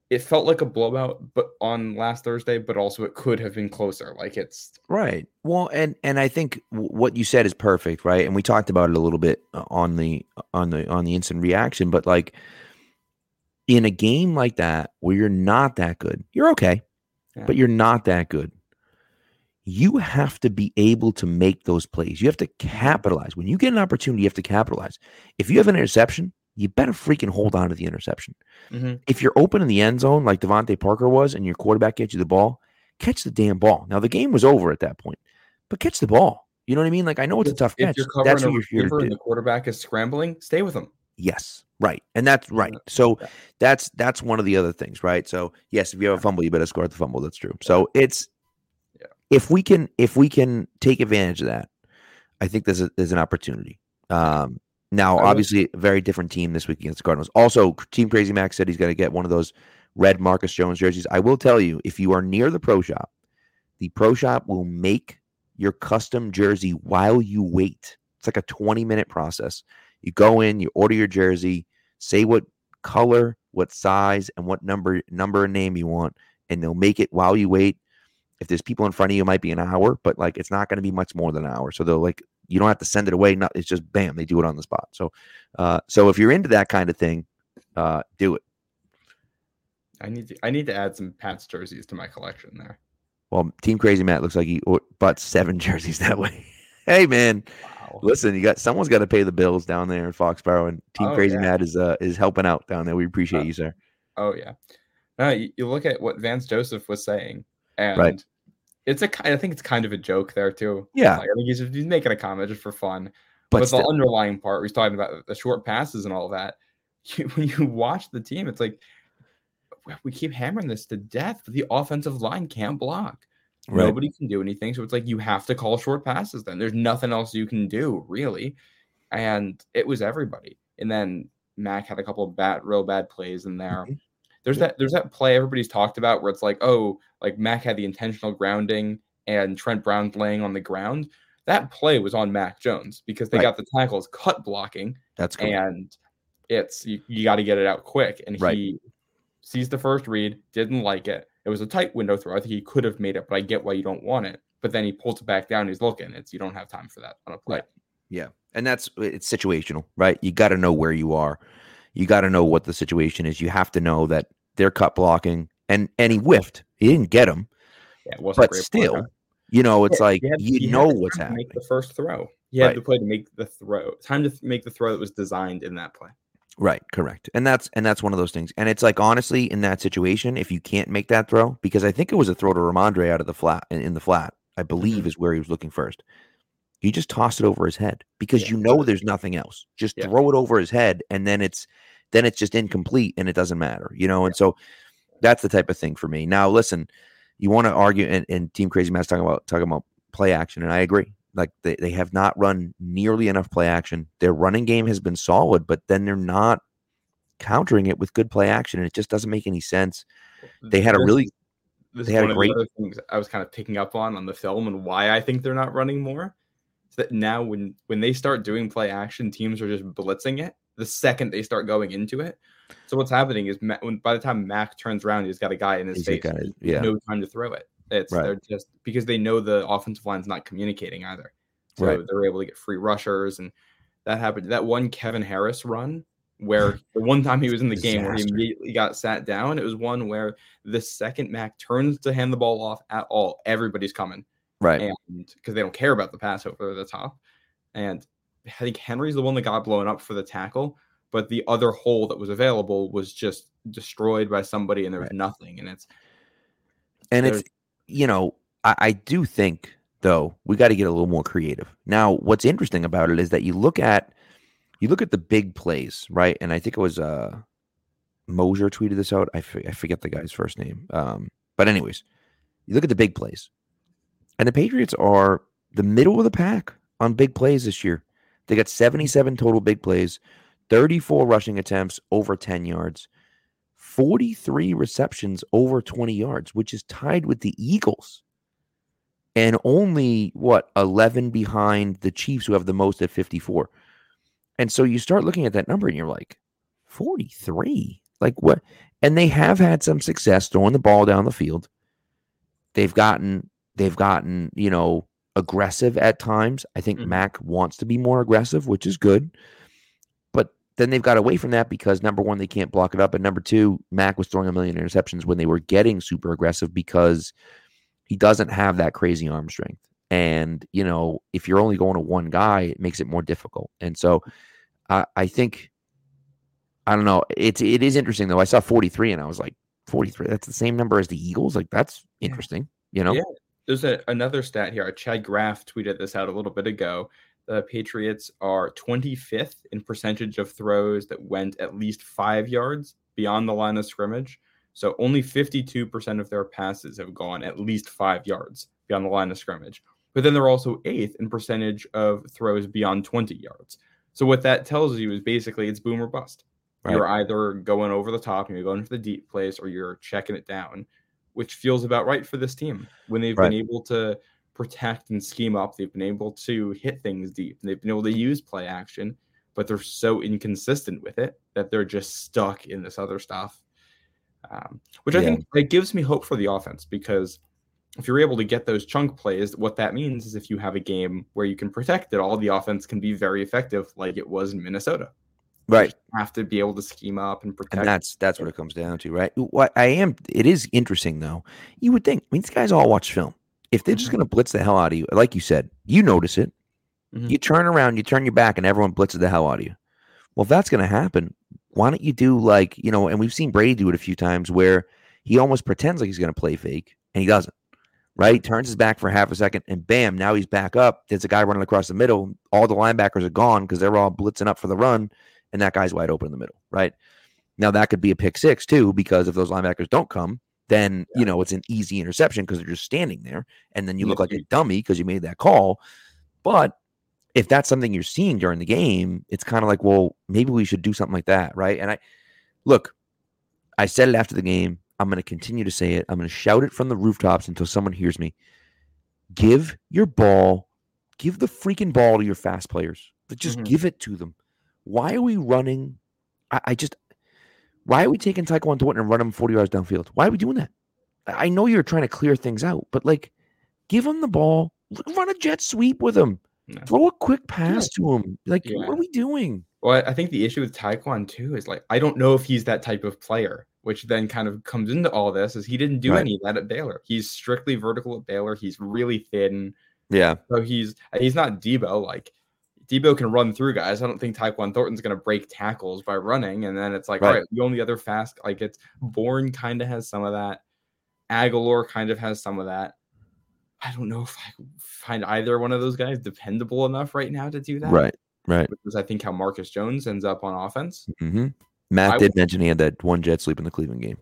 it felt like a blowout, but on last Thursday, but also it could have been closer. Like it's Right. Well, and and I think w- what you said is perfect, right? And we talked about it a little bit uh, on the on the on the instant reaction, but like in a game like that where you're not that good, you're okay, Yeah. but you're not that good. You have to be able to make those plays. You have to capitalize. When you get an opportunity, you have to capitalize. If you have an interception, you better freaking hold on to the interception. Mhm. If you're open in the end zone like DeVante Parker was and your quarterback gets you the ball, catch the damn ball. Now the game was over at that point, but catch the ball. You know what I mean? Like I know it's a tough If catch. you're covering That's a what you're here receiver and the quarterback is scrambling, stay with him. Yes, right, and that's right. So Yeah. that's that's one of the other things, right? So yes, if you have a fumble, you better score at the fumble. That's true. So it's Yeah. if we can if we can take advantage of that, I think there's a, there's an opportunity. Um, now, obviously, a very different team this week against the Cardinals. Also, Team Crazy Max said he's gonna get one of those red Marcus Jones jerseys. I will tell you, if you are near the pro shop, the pro shop will make your custom jersey while you wait. It's like a 20 minute process. You go in, you order your jersey, say what color, what size, and what number number and name you want, and they'll make it while you wait. If there's people in front of you, it might be an hour, but like it's not going to be much more than an hour. So they'll like you don't have to send it away. Not it's just bam, they do it on the spot. So uh so if you're into that kind of thing, uh do it. I need to I need to add some Pats jerseys to my collection there. Well, Team Crazy Matt looks like he or- bought seven jerseys that way. Hey man, Wow. listen, you got someone's got to pay the bills down there in Foxborough, and Team Oh, Crazy yeah. Matt is uh is helping out down there. We appreciate Uh, you, sir. Oh yeah. No, you, you look at what Vance Joseph was saying, and it's a I think it's kind of a joke there too. Yeah. Like, I think he's, he's making a comment just for fun. But, But, the underlying part, he's talking about the short passes and all that. You, when you watch the team, it's like we keep hammering this to death, but the offensive line can't block. Right. Nobody can do anything. So it's like you have to call short passes then. There's nothing else you can do, really. And it was everybody. And then Mac had a couple of bad, real bad plays in there. Mhm. There's that there's that play everybody's talked about where it's like, oh, like Mac had the intentional grounding and Trent Brown's laying on the ground. That play was on Mac Jones because they Right. got the tackles cut blocking that's cool. and it's you, you got to get it out quick. And Right. he sees the first read, didn't like it. It was a tight window throw. I think he could have made it, but I get why you don't want it. But then he pulls it back down. He's looking. It's you don't have time for that on a play. Right. Yeah. And that's it's situational, right? You got to know where you are. You got to know what the situation is. You have to know that they're cut blocking and and he whiffed. He didn't get him, Yeah, it wasn't a but great still, blockout. you know, it's Yeah, like had- you know what's to happening. Make the first throw. He had Right. the play to make the throw. Time to th- make the throw that was designed in that play. Right, correct. And that's and that's one of those things. And it's like honestly, in that situation, if you can't make that throw, because I think it was a throw to Rhamondre out of the flat in, in the flat, I believe Mhm. is where he was looking first. You just toss it over his head because Yeah. you know there's nothing else. Just Yeah. throw it over his head, and then it's then it's just incomplete and it doesn't matter, you know. And so that's the type of thing for me. Now, listen, you want to argue, and, and Team Crazy Matt's talking about talking about play action, and I agree. Like they, they have not run nearly enough play action. Their running game has been solid, but then they're not countering it with good play action, and it just doesn't make any sense. They had a really is- This they had a great- the other things I was kind of picking up on on the film and why I think they're not running more. Is that now when when they start doing play action, teams are just blitzing it the second they start going into it. So what's happening is when by the time Mac turns around, he's got a guy in his He's face. it, yeah. no time to throw it. It's Right. they're just because they know the offensive line's not communicating either. So Right. they're able to get free rushers and that happened. That one Kevin Harris run where the one time he was in the game where he immediately got sat down, it was one where the second Mac turns to hand the ball off at all, everybody's coming. right. And because they don't care about the pass over the top. And I think Henry's the one that got blown up for the tackle, but the other hole that was available was just destroyed by somebody and there was Right. nothing. And it's And it's you know, I, I do think though we got to get a little more creative. Now, what's interesting about it is that you look at you look at the big plays, right? And I think it was uh Mosier tweeted this out. I, f- I forget the guy's first name. Um, but anyways, you look at the big plays, and the Patriots are the middle of the pack on big plays this year. They got 77 total big plays, 34 rushing attempts over 10 yards, 43 receptions over 20 yards, which is tied with the Eagles. And only what 11 behind the Chiefs, who have the most at 54. And so you start looking at that number and you're like, 43? Like what? And they have had some success throwing the ball down the field. They've gotten, they've gotten, you know, aggressive at times. I think Mhm. Mac wants to be more aggressive, which is good. Then they've got away from that because number one, they can't block it up. And number two, Mac was throwing a million interceptions when they were getting super aggressive because he doesn't have that crazy arm strength. And, you know, if you're only going to one guy, it makes it more difficult. And so I I think I don't know. It's it is interesting though. I saw 43 and I was like, 43. That's the same number as the Eagles. Like that's interesting. You know. Yeah. There's a, another stat here. Chad Graff tweeted this out a little bit ago. The Patriots are 25th in percentage of throws that went at least five yards beyond the line of scrimmage. So only 52% of their passes have gone at least five yards beyond the line of scrimmage. But then they're also eighth in percentage of throws beyond 20 yards. So what that tells you is basically it's boom or bust. Right. You're either going over the top and you're going for the deep place or you're checking it down, which feels about right for this team when they've right. been able to protect and scheme up. They've been able to hit things deep. They've been able to use play action, but they're so inconsistent with it that they're just stuck in this other stuff. Um, which yeah. I think it gives me hope for the offense because if you're able to get those chunk plays, what that means is if you have a game where you can protect it all, the offense can be very effective, like it was in Minnesota. Right. have to be able to scheme up and protect. And that's that's what it comes down to, right? What I am it is interesting though. You would think, I mean, these guys all watch film. If they're just mm-hmm. gonna blitz the hell out of you, like you said, you notice it. Mm-hmm. You turn around, you turn your back, and everyone blitzes the hell out of you. Well, if that's gonna happen, why don't you do like, you know, and we've seen Brady do it a few times where he almost pretends like he's gonna play fake and he doesn't. Right? Turns his back for half a second and bam, now he's back up. There's a guy running across the middle. All the linebackers are gone because they're all blitzing up for the run and that guy's wide open in the middle, right? Now that could be a pick six too, because if those linebackers don't come, then yeah. you know it's an easy interception because they're just standing there, and then you look like a dummy because you made that call. But if that's something you're seeing during the game, it's kind of like, well, maybe we should do something like that, right? And I look, I said it after the game. I'm going to continue to say it. I'm going to shout it from the rooftops until someone hears me. Give your ball, give the freaking ball to your fast players. Just mm-hmm. give it to them. Why are we running? I, I just why are we taking Tyquan Thornton and running him 40 yards downfield? Why are we doing that? I know you're trying to clear things out, but like give him the ball, run a jet sweep with him, no. throw a quick pass yeah. to him. Like, yeah. what are we doing? Well, I think the issue with Tyquan too is like I don't know if he's that type of player, which then kind of comes into all this. Is he didn't do right. any of that at Baylor? He's strictly vertical at Baylor. He's really thin. Yeah. So he's he's not Deebo. Like Deebo can run through guys. I don't think Tyquan Thornton's going to break tackles by running. And then it's like, right. all right, the only other fast, like it's Bourne kind of has some of that. Agholor kind of has some of that. I don't know if I find either one of those guys dependable enough right now to do that. Right, right. Because I think how Marcus Jones ends up on offense. Mm-hmm. Matt I did mention he had that one jet sweep in the Cleveland game.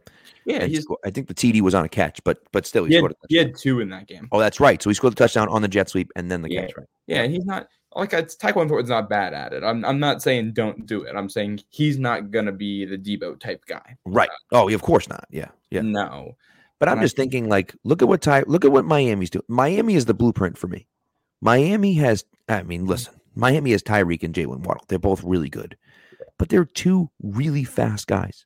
Yeah, he's. I think the TD was on a catch, but but still he, he scored. Had, he had two in that game. Oh, that's right. So he scored the touchdown on the jet sweep and then the yeah. catch. Right. Yeah, he's not like it's Tyquan Thornton's not bad at it. I'm I'm not saying don't do it. I'm saying he's not gonna be the Deebo type guy. Right. Uh, oh, of course not. Yeah. Yeah. No. But I'm just thinking, like, look at what Ty, look at what Miami's doing. Miami is the blueprint for me. Miami has, I mean, listen, Miami has Tyreek and Jaylen Waddle. They're both really good, but they're two really fast guys.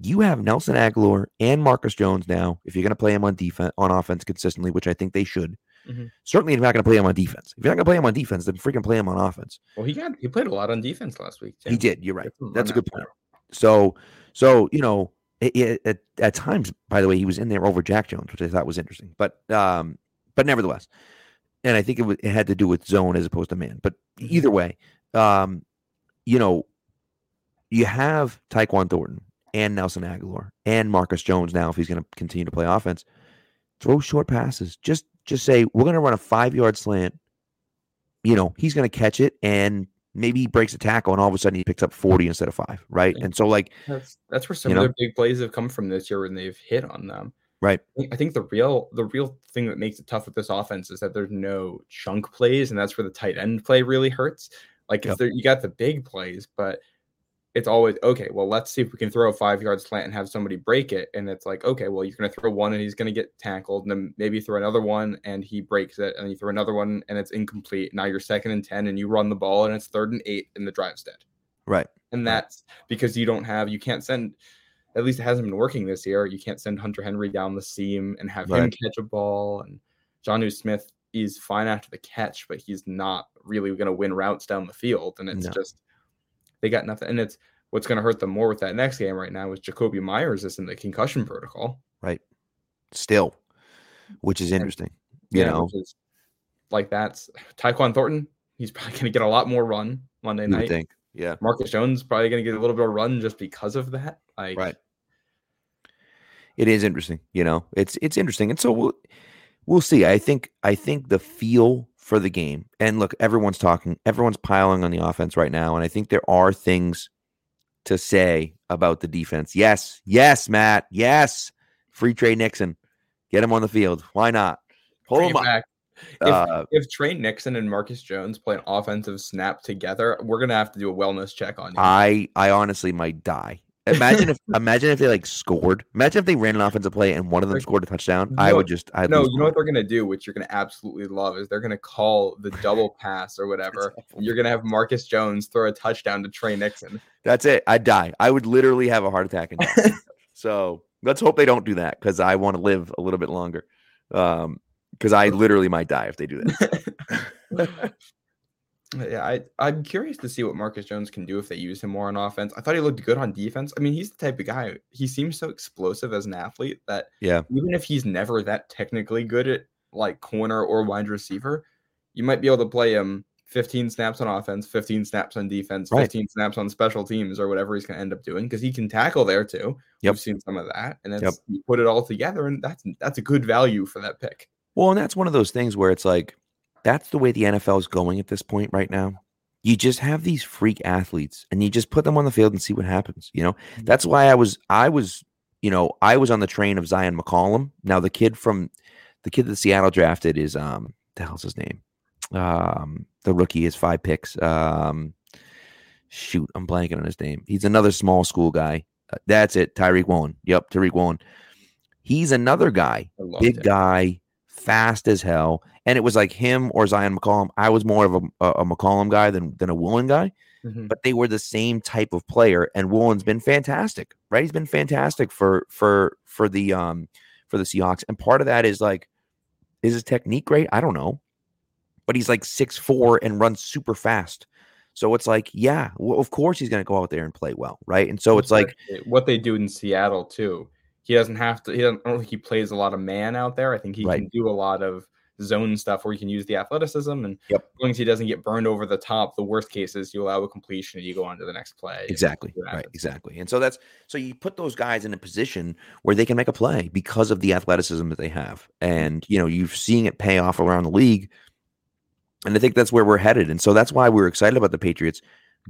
You have Nelson Agholor and Marcus Jones now. If you're going to play him on defense, on offense consistently, which I think they should, Mm-hmm. Certainly, if you're not going to play him on defense. If you're not going to play him on defense, then freaking play him on offense. Well, he got he played a lot on defense last week. Too. He did. You're right. That's a good point. So, so you know, it, it, at, at times, by the way, he was in there over Jack Jones, which I thought was interesting. But, um, but nevertheless, and I think it, it had to do with zone as opposed to man. But mm-hmm. either way, um, you know, you have Tyquan Thornton and Nelson Agholor and Marcus Jones now if he's going to continue to play offense. Throw short passes. Just just say we're going to run a five yard slant. You know, he's going to catch it and maybe he breaks a tackle and all of a sudden he picks up 40 instead of five. Right. And so, like, that's, that's where some of know, their big plays have come from this year when they've hit on them. Right. I think the real the real thing that makes it tough with this offense is that there's no chunk plays, and that's where the tight end play really hurts. Like if yep. you got the big plays, but it's always okay. Well, let's see if we can throw a five yard slant and have somebody break it. And it's like, okay, well, you're going to throw one and he's going to get tackled. And then maybe throw another one and he breaks it. And then you throw another one and it's incomplete. Now you're second and 10 and you run the ball and it's third and eight and the drive's dead. Right. And that's because you don't have, you can't send, at least it hasn't been working this year. You can't send Hunter Henry down the seam and have right. him catch a ball. And Jonnu Smith is fine after the catch, but he's not really going to win routes down the field. And it's no. just, they got nothing. And it's what's going to hurt them more with that next game right now is Jakobi Meyers is in the concussion protocol. Right. Still, which is interesting. And, you yeah, know, like that's Tyquan Thornton. He's probably going to get a lot more run Monday night. I think. Yeah. Marcus Jones probably going to get a little bit of run just because of that. Like, Right. It is interesting, you know. It's it's interesting, and so we'll we'll see. I think I think the feel for the game, and look, everyone's talking, everyone's piling on the offense right now, and I think there are things to say about the defense. Yes, yes, Matt, yes. Free trade Nixon, get him on the field. Why not? Pull bring him up. back. If, Uh, if Tre Nixon and Marcus Jones play an offensive snap together, we're gonna have to do a wellness check on you. I I honestly might die. Imagine if imagine if they like scored. Imagine if they ran an offensive play and one of them scored a touchdown. I would just I'd no, you know what they're gonna do, which you're gonna absolutely love, is they're gonna call the double pass or whatever. You're gonna have Marcus Jones throw a touchdown to Tre Nixon. That's it. I'd die. I would literally have a heart attack. And so let's hope they don't do that because I want to live a little bit longer. Um, because I literally might die if they do that. Yeah, I, I'm curious to see what Marcus Jones can do if they use him more on offense. I thought he looked good on defense. I mean, he's the type of guy, he seems so explosive as an athlete that Yeah. even if he's never that technically good at like corner or wide receiver, you might be able to play him 15 snaps on offense, 15 snaps on defense, Right. 15 snaps on special teams or whatever he's going to end up doing because he can tackle there too. Yep. We've seen some of that. And it's, Yep. you put it all together, and that's that's a good value for that pick. Well, and that's one of those things where it's like that's the way the NFL is going at this point right now. You just have these freak athletes and you just put them on the field and see what happens. You know, that's why I was I was, you know, I was on the train of Zyon McCollum. Now the kid from the kid that Seattle drafted is um the hell's his name? Um the rookie is five picks. Um shoot, I'm blanking on his name. He's another small school guy. Uh, that's it, Tariq Woolen. Yep, Tariq Woolen. He's another guy big it. guy, fast as hell. And it was like him or Zyon McCollum. I was more of a, a, McCollum guy than than a Woolen guy, Mhm. but they were the same type of player. And Woolen's been fantastic, right? He's been fantastic for for for the um for the Seahawks. And part of that is like, is his technique great? I don't know, but he's like six four and runs super fast. So it's like, yeah, well, of course he's going to go out there and play well, right? And so it's like, what they do in Seattle too. He doesn't have to. He doesn't. I don't think he plays a lot of man out there. I think he Right. can do a lot of zone stuff where he can use the athleticism and Yep. as long as he doesn't get burned over the top. The worst case is you allow a completion and you go on to the next play. Exactly. Right. Exactly. And so that's so you put those guys in a position where they can make a play because of the athleticism that they have. And you know, you're seeing it pay off around the league. And I think that's where we're headed. And so that's why we're excited about the Patriots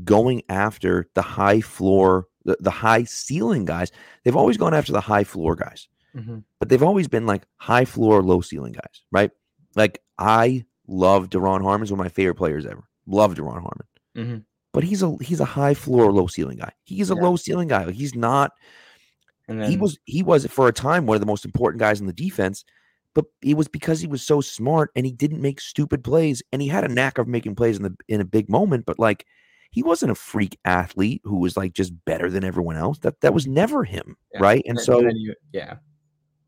going after the high floor, the, the high ceiling guys. They've always gone after the high floor guys, Mhm. but they've always been like high floor, low ceiling guys, right? Like I love Duron Harmon's one of my favorite players ever. Love Duron Harmon Mhm. but he's a he's a high floor, low ceiling guy. He's a Yeah. low ceiling guy. He's not. And then he was he was for a time one of the most important guys in the defense, but it was because he was so smart and he didn't make stupid plays and he had a knack of making plays in the in a big moment. But like he wasn't a freak athlete who was like just better than everyone else. That that was never him, Yeah. right? And so then you, yeah,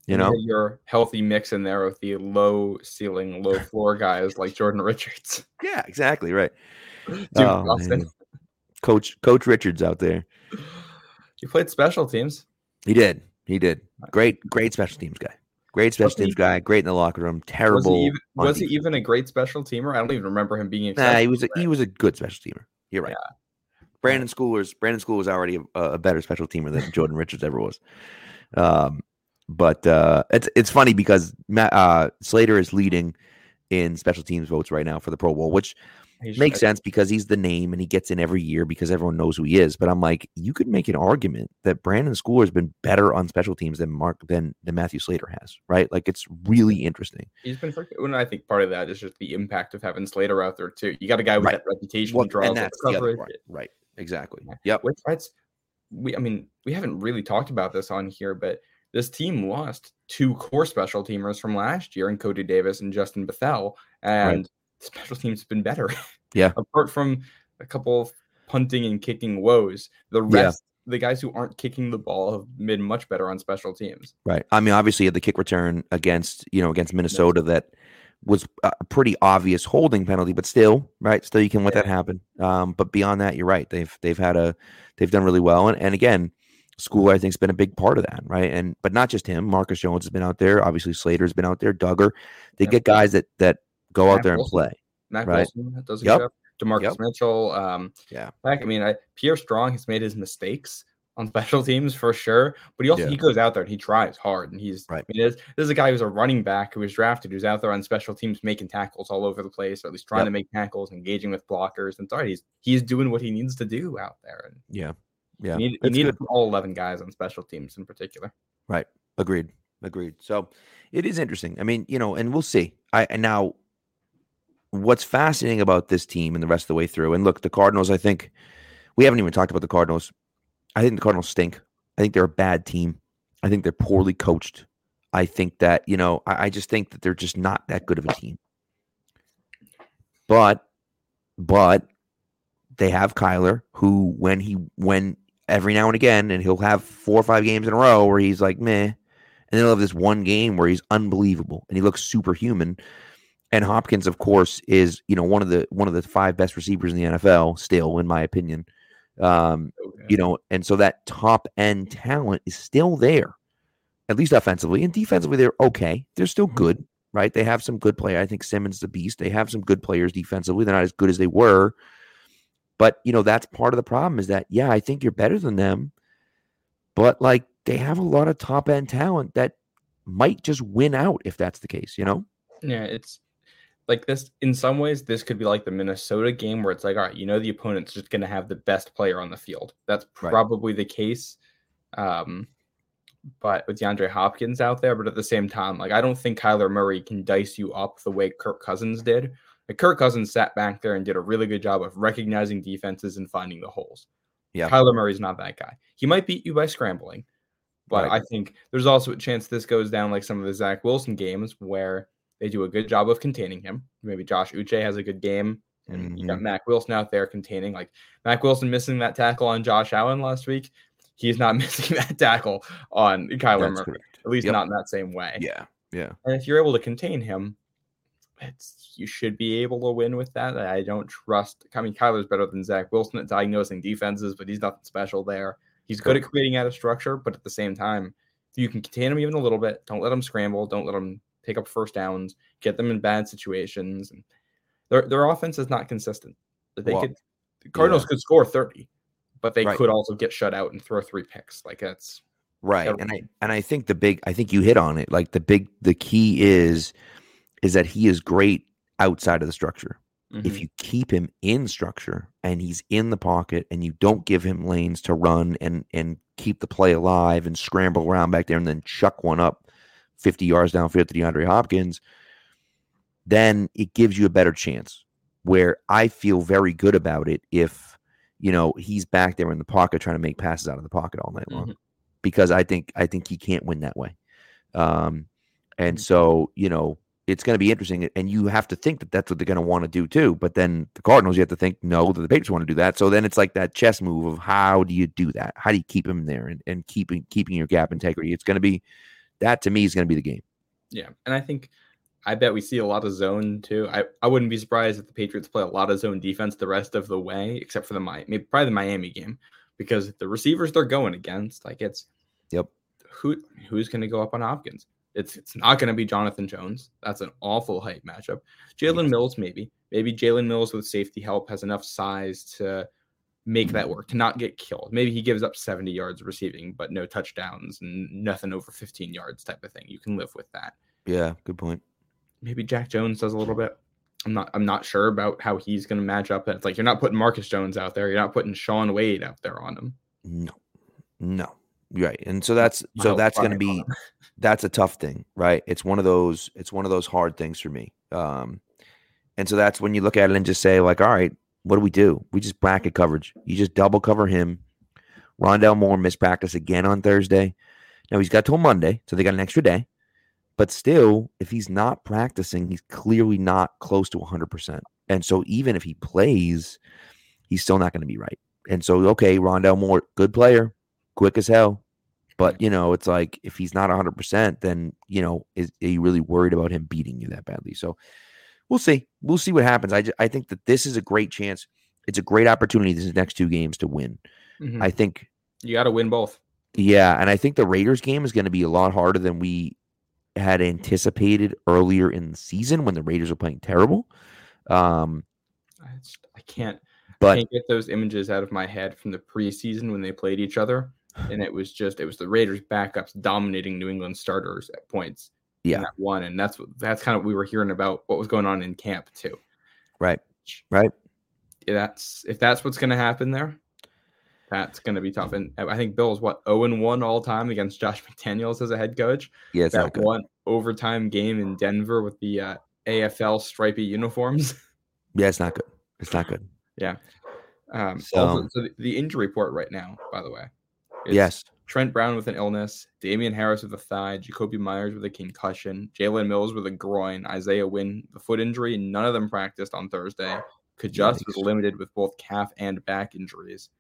you and know, your healthy mix in there with the low ceiling, low floor guys like Jordan Richards. yeah, exactly right. Duke Oh. Coach Coach Richards out there. You played special teams. He did. He did. Great, great special teams guy. Great special he- teams guy. Great in the locker room. Was Terrible. he even, was he even a great special teamer? I don't even remember him being. Nah, he was a, he was a good special teamer. You're right. Brenden Schoolers Brandon School was already a, a better special teamer than Jordan Richards ever was. Um, but uh, it's it's funny because Matt, uh, Slater is leading in special teams votes right now for the Pro Bowl, which makes sense because he's the name and he gets in every year because everyone knows who he is. But I'm like, you could make an argument that Brenden Schooler has been better on special teams than Mark than than Matthew Slater has, right? Like it's really interesting. He's been freaking. And I think part of that is just the impact of having Slater out there too. You got a guy with Right. that reputation, Well, draws and that's the other coverage. part, right? Exactly. Yeah. Yep. Which that's we. I mean, we haven't really talked about this on here, but this team lost two core special teamers from last year in Cody Davis and Justin Bethel, and special teams have been better. Yeah. Apart from a couple of punting and kicking woes, the Yeah. rest, the guys who aren't kicking the ball, have been much better on special teams. Right. I mean, obviously, the kick return against you know against Minnesota that was a pretty obvious holding penalty, but still, right? Still, you can let that happen. Um, but beyond that, you're right. They've they've had a they've done really well, and and again, school I think has been a big part of that, right? And but not just him. Marcus Jones has been out there. Obviously, Slater's been out there. Dugger. They get guys that that go out Matt there and Wilson. play. Matt Right. Wilson does a Yep. job. DaMarcus Yep. Mitchell. Um, Yeah. I mean, I, Pierre Strong has made his mistakes on special teams for sure, but he also Yeah. he goes out there and he tries hard, and he's Right. I mean, this, this is a guy who's a running back who was drafted, who's out there on special teams making tackles all over the place, or at least trying Yep. to make tackles, engaging with blockers, and sorry, he's he's doing what he needs to do out there, and Yeah. Yeah. you need, you It's need good. all eleven guys on special teams in particular. Right. Agreed. Agreed. So it is interesting. I mean, you know, and we'll see. I and now what's fascinating about this team and the rest of the way through, and look, the Cardinals, I think we haven't even talked about the Cardinals. I think the Cardinals stink. I think they're a bad team. I think they're poorly coached. I think that, you know, I, I just think that they're just not that good of a team. But but they have Kyler, who when he when every now and again, and he'll have four or five games in a row where he's like, meh. And then he'll have this one game where he's unbelievable and he looks superhuman. And Hopkins, of course, is you know one of the one of the five best receivers in the NFL, still, in my opinion. Um, you know, and so that top end talent is still there, at least offensively and defensively. They're okay. They're still good, right? They have some good players. I think Simmons a beast. They have some good players defensively. They're not as good as they were, but you know that's part of the problem. Is that yeah, I think you're better than them, but like they have a lot of top end talent that might just win out if that's the case. You know? Yeah, it's like this in some ways this could be like the Minnesota game where it's like all right, you know the opponent's just going to have the best player on the field. That's Right. probably the case. Um but with DeAndre Hopkins out there, but at the same time, like I don't think Kyler Murray can dice you up the way Kirk Cousins did. Like Kirk Cousins sat back there and did a really good job of recognizing defenses and finding the holes. Yeah. Kyler Murray's not that guy. He might beat you by scrambling, but Right. I think there's also a chance this goes down like some of the Zach Wilson games where they do a good job of containing him. Maybe Josh Uche has a good game, and you got Mhm. Mack Wilson out there containing. Like Mack Wilson missing that tackle on Josh Allen last week. He's not missing that tackle on Kyler That's Murray, correct. at least Yep. not in that same way. Yeah. Yeah. And if you're able to contain him, it's you should be able to win with that. I don't trust. I mean, Kyler's better than Zach Wilson at diagnosing defenses, but he's nothing special there. He's good at creating out of structure, but at the same time, you can contain him even a little bit, don't let him scramble, don't let him pick up first downs, get them in bad situations. And their their offense is not consistent. They Well, could the Cardinals could score 30, but they Right. could also get shut out and throw three picks. Like that's Right. And I and I think the big I think you hit on it. Like the big the key is is that he is great outside of the structure. If mhm. you keep him in structure and he's in the pocket and you don't give him lanes to run and and keep the play alive and scramble around back there and then chuck one up 50 yards downfield to DeAndre Hopkins, then it gives you a better chance. Where I feel very good about it if you know he's back there in the pocket trying to make passes out of the pocket all night long Mhm. because I think I think he can't win that way. Um, and Mhm. so you know it's going to be interesting, and you have to think that that's what they're going to want to do too. But then the Cardinals, you have to think no, that the Patriots want to do that. So then it's like that chess move of how do you do that? How do you keep him there and, and keeping keeping your gap integrity? It's going to be that to me is going to be the game. Yeah, and I think I bet we see a lot of zone too. I, I wouldn't be surprised if the Patriots play a lot of zone defense the rest of the way, except for the Mi- maybe probably the Miami game, because the receivers they're going against, like it's Yep. who who's going to go up on Hopkins? It's it's not going to be Jonathan Jones. That's an awful height matchup. Jalen. Mills maybe maybe Jalen Mills with safety help has enough size to make that work to not get killed. Maybe he gives up 70 yards receiving, but no touchdowns and nothing over 15 yards type of thing. You can live with that Yeah, good point. maybe Jack Jones does a little bit. I'm not I'm not sure about how he's going to match up. It's like you're not putting Marcus Jones out there. You're not putting Shaun Wade out there on him. No, no, right. And so that's My so that's going to be that's a tough thing, right? It's one of those it's one of those hard things for me. Um, and so that's when you look at it and just say like, all right, what do we do? We just bracket coverage. You just double cover him. Rondale Moore missed practice again on Thursday. Now he's got till Monday, so they got an extra day. But still, if he's not practicing, he's clearly not close to 100%. And so even if he plays, he's still not going to be right. And so, okay, Rondale Moore, good player, quick as hell. But, you know, it's like if he's not 100%, then, you know, is are you really worried about him beating you that badly? So we'll see. We'll see what happens. I, I think that this is a great chance. It's a great opportunity, these next two games to win. Mhm. I think you got to win both. yeah, and I think the Raiders game is going to be a lot harder than we had anticipated earlier in the season when the Raiders were playing terrible. Um, I, just, I can't. But can't get those images out of my head from the preseason when they played each other, and it was just it was the Raiders backups dominating New England starters at points. in Yeah. that one, and that's what that's kind of what we were hearing about what was going on in camp too. right, right. Yeah, That's if that's what's going to happen there, that's going to be tough. And I think Bill's what zero and one all time against Josh McDaniels as a head coach. Yeah, it's not that one overtime game in Denver with the uh, AFL stripy uniforms. Yeah, it's not good. It's not good. Yeah. Um, So- also, so the, the injury report right now, by the way, is yes. Trent Brown with an illness, Damien Harris with a thigh, Jakobi Meyers with a concussion, Jalen Mills with a groin, Isaiah Wynn the foot injury. None of them practiced on Thursday. Cajuste was limited with both calf and back injuries.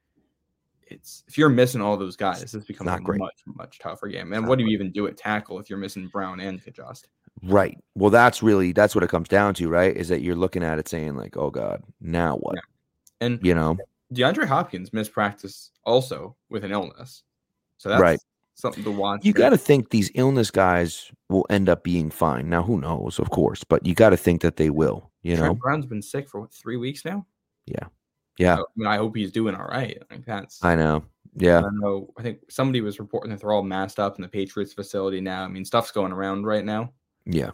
It's if you're missing all those guys, this becomes Not a great. much much tougher game. And what do you even do at tackle if you're missing Brown and Cajuste? Right. Well, that's really that's what it comes down to, right? Is that you're looking at it saying like, "Oh God, now what?" Yeah. And You know, DeAndre Hopkins missed practice also with an illness, so that's Right. something to watch. you got to think these illness guys will end up being fine. Now, who knows, of course, but you got to think that they will. You Trent know, Brown's been sick for what three weeks now. yeah, So, I mean, I hope he's doing all right. Like that's. I know. Yeah, don't know. I think somebody was reporting that they're all masked up in the Patriots facility now. I mean, stuff's going around right now. yeah.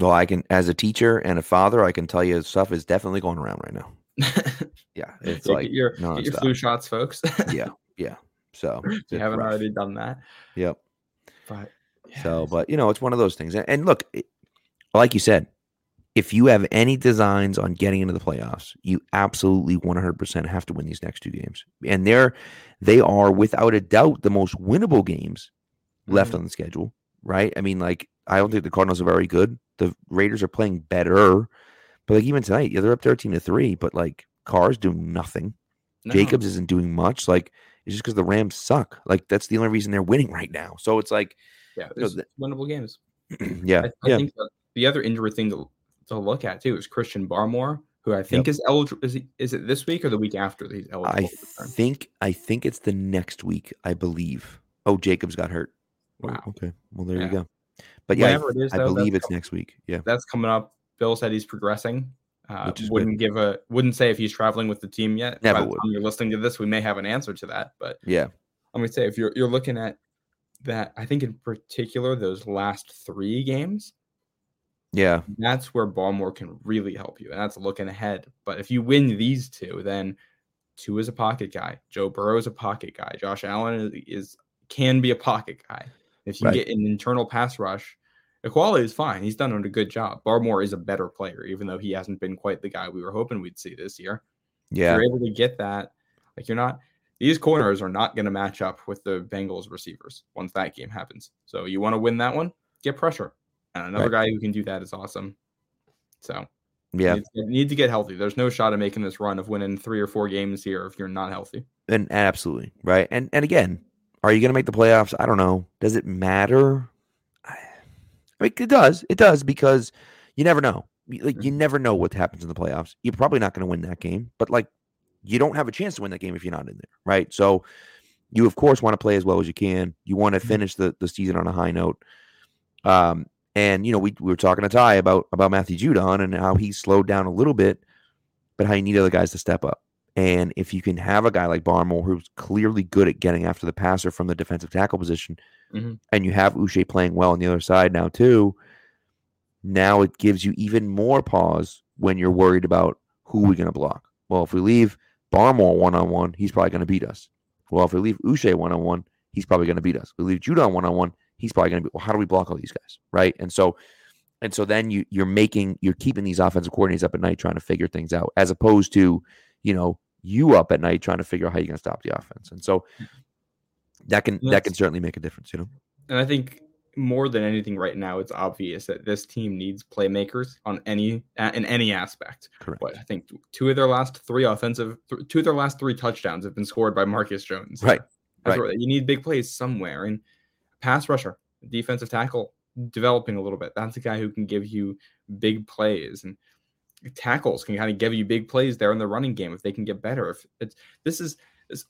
Well, I can, as a teacher and a father, I can tell you stuff is definitely going around right now. Yeah, it's like get your, get your flu shots, folks. yeah, yeah. So if you haven't rough. already done that. Yep. But yeah, So, but you know, it's one of those things. And, and look, it- like you said, if you have any designs on getting into the playoffs, you absolutely 100% have to win these next two games. And they're they are without a doubt the most winnable games left Mhm. on the schedule, right? I mean, like I don't think the Cardinals are very good. The Raiders are playing better, but like even tonight, yeah, they're up 13 to 3, but like Carr's doing nothing. No. Jacobs isn't doing much. Like it's just because the Rams suck. Like that's the only reason they're winning right now. So it's like, yeah, you know, it's winnable games. yeah, I, I yeah. think the, the other injury thing to, to look at too is Christian Barmore, who I think is eligible. Is, he, is it this week or the week after that he's eligible? I think I think it's the next week, I believe. Oh, Jacobs got hurt. Oh, Wow. okay. Well, there Yeah. you go. But yeah, I, Whenever it is, I believe it's next week. Yeah. that's coming up. Bill said he's progressing. Uh, is good. wouldn't give a wouldn't say if he's traveling with the team yet. Never By would. You're listening to this, we may have an answer to that. But Yeah. I'm gonna say if you're you're looking at that, I think in particular those last three games, Yeah. that's where Barmore can really help you, and that's looking ahead. But if you win these two, then Tua is a pocket guy. Joe Burrow is a pocket guy. Josh Allen is, is can be a pocket guy. If you Right. get an internal pass rush, Ekuale is fine. He's done a good job. Barmore is a better player, even though he hasn't been quite the guy we were hoping we'd see this year. Yeah. If you're able to get that, like you're not these corners are not going to match up with the Bengals receivers once that game happens. So you want to win that one, get pressure. And another guy who can do that is awesome. So Yeah. need, to- need to get healthy. There's no shot of making this run of winning three or four games here if you're not healthy. And absolutely. Right. And and again, are you gonna make the playoffs? I don't know. Does it matter? I it does. It does because you never know. Like you never know what happens in the playoffs. You're probably not going to win that game, but like you don't have a chance to win that game if you're not in there, right? So you of course want to play as well as you can. You want to finish the, the season on a high note. Um, and you know, we, we were talking to Ty about about Matthew Judon and how he slowed down a little bit, but how you need other guys to step up. And if you can have a guy like Barmore who's clearly good at getting after the passer from the defensive tackle position, Mhm. and you have Uche playing well on the other side now too, now it gives you even more pause when you're worried about who we're going to block. Well, if we leave Barmore one on one, he's probably going to beat us. Well, if we leave Uche one on one, he's probably going to beat us. If we leave Judon one on one, he's probably going to be. Well, how do we block all these guys, right? And so, and so then you you're making you're keeping these offensive coordinators up at night trying to figure things out, as opposed to you know you up at night trying to figure out how you're going to stop the offense. And so that can that can certainly make a difference. You know. And I think more than anything right now, it's obvious that this team needs playmakers on any in any aspect. Correct. What I think two of their last three offensive, th- two of their last three touchdowns have been scored by Marcus Jones. Right. That's Right. You need big plays somewhere, and pass rusher, defensive tackle, developing a little bit. That's a guy who can give you big plays, and tackles can kind of give you big plays there in the running game if they can get better. If it's this is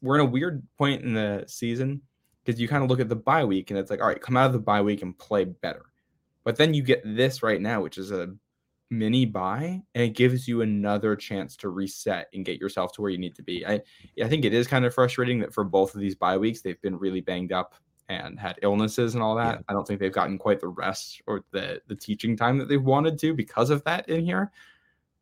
we're in a weird point in the season because you kind of look at the bye week and it's like, all right, come out of the bye week and play better. But then you get this right now, which is a mini bye and it gives you another chance to reset and get yourself to where you need to be. I I think it is kind of frustrating that for both of these bye weeks they've been really banged up and had illnesses and all that. Yeah. I don't think they've gotten quite the rest or the the teaching time that they've wanted to because of that in here,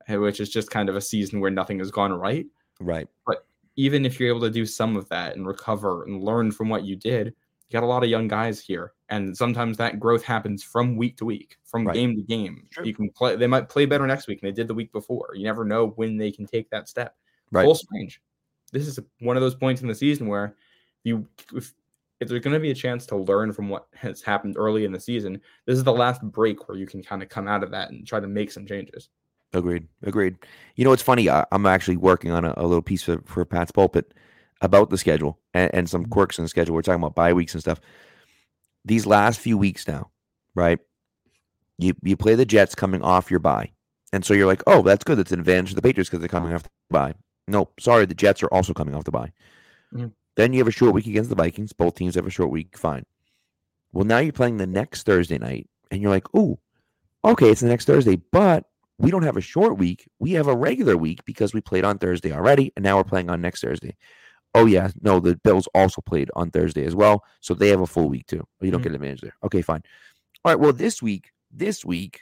eh, which is just kind of a season where nothing has gone right. Right. But even if you're able to do some of that and recover and learn from what you did, you got a lot of young guys here. And sometimes that growth happens from week to week, from right. game to game. Sure. You can play, they might play better next week than they did the week before. You never know when they can take that step. Right. Full strange. This is one of those points in the season where you, if, if there's going to be a chance to learn from what has happened early in the season, this is the last break where you can kind of come out of that and try to make some changes. Agreed. Agreed. You know, it's funny. I, am actually working on a, a, little piece for, for Pats Pulpit about the schedule and, and some mm-hmm. quirks in the schedule. We're talking about bye weeks and stuff. These last few weeks now, right? You you play the Jets coming off your bye, and so you're like, oh, that's good. That's an advantage to the Patriots because they're coming off the bye. No, sorry, the Jets are also coming off the bye. Mm-hmm. Then you have a short week against the Vikings. Both teams have a short week. Fine. Well, now you're playing the next Thursday night, and you're like, oh, okay, it's the next Thursday, but we don't have a short week. We have a regular week because we played on Thursday already, and now we're playing on next Thursday. Oh yeah, no, the Bills also played on Thursday as well, so they have a full week too. You don't mm-hmm. get advantage there. Okay, fine. All right. Well, this week, this week,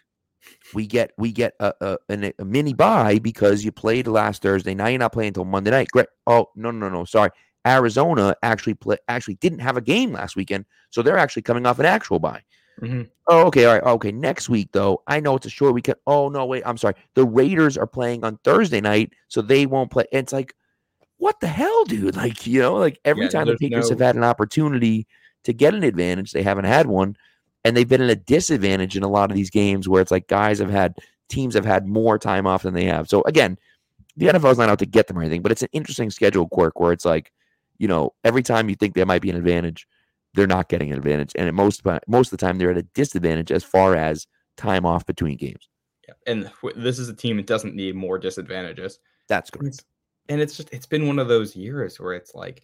we get we get a, a, a, a mini bye because you played last Thursday. Now you're not playing until Monday night. Great. Oh no no no sorry. Arizona actually play actually didn't have a game last weekend, so they're actually coming off an actual bye. Mm-hmm. Oh, okay, all right, okay. Next week though, I know it's a short weekend. Oh no, wait, I'm sorry. The Raiders are playing on Thursday night, so they won't play. it's like, what the hell, dude? Like, you know, like every yeah, time the Patriots no... have had an opportunity to get an advantage, they haven't had one, and they've been at a disadvantage in a lot of these games where it's like guys have had teams have had more time off than they have. So again, the NFL's not out to get them or anything, but it's an interesting schedule quirk where it's like, you know, every time you think there might be an advantage, they're not getting an advantage, and most most of the time they're at a disadvantage as far as time off between games. Yeah, and this is a team that doesn't need more disadvantages. That's correct. And it's just it's been one of those years where it's like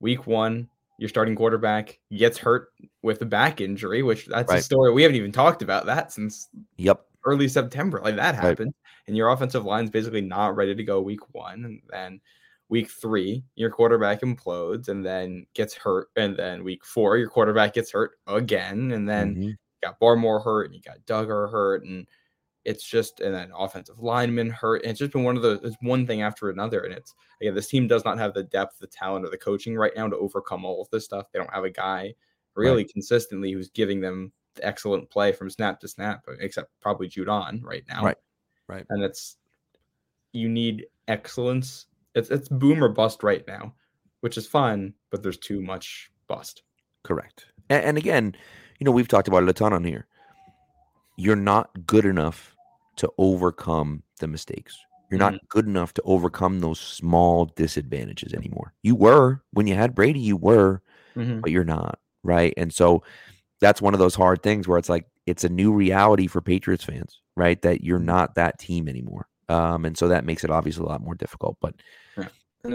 week one, your starting quarterback gets hurt with a back injury, which that's right. a story we haven't even talked about that since yep early September. Like that happened, right. and your offensive line's basically not ready to go week one, and then week three, your quarterback implodes and then gets hurt. And then week four, your quarterback gets hurt again. And then mm-hmm. you got Barmore hurt and you got Dugger hurt. And it's just, and then offensive lineman hurt. And it's just been one of the, it's one thing after another. And it's, again, this team does not have the depth, the talent, or the coaching right now to overcome all of this stuff. They don't have a guy really right. consistently who's giving them the excellent play from snap to snap, except probably Judon right now. Right. Right. And it's, you need excellence it's it's boom or bust right now, which is fun, but there's too much bust. Correct. And, and again, you know, we've talked about it a ton on here. You're not good enough to overcome the mistakes. You're mm-hmm. not good enough to overcome those small disadvantages anymore. You were when you had Brady, you were, mm-hmm. but you're not, right? And so that's one of those hard things where it's like it's a new reality for Patriots fans, right? That you're mm-hmm. not that team anymore. Um, and so that makes it obviously a lot more difficult. But yeah.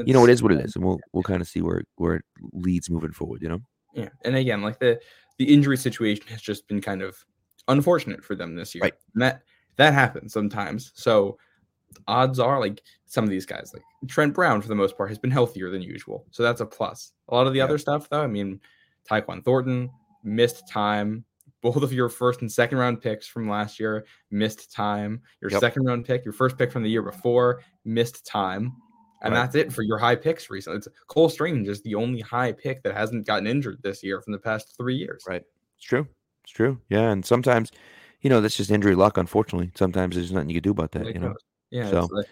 you know, it is what it is, and we'll we'll kind of see where where it leads moving forward. You know. Yeah, and again, like the the injury situation has just been kind of unfortunate for them this year. Right. And that that happens sometimes. So odds are like some of these guys, like Trent Brown for the most part, has been healthier than usual. So that's a plus. A lot of the yeah. other stuff though, I mean, Tyquan Thornton missed time both of your first and second round picks from last year missed time. Your yep. second round pick, your first pick from the year before, missed time. And right. that's it for your high picks recently. It's Cole Strange is the only high pick that hasn't gotten injured this year from the past three years. Right. It's true. It's true. Yeah. And sometimes, you know, that's just injury luck, unfortunately. Sometimes there's nothing you can do about that, you know. Yeah. So like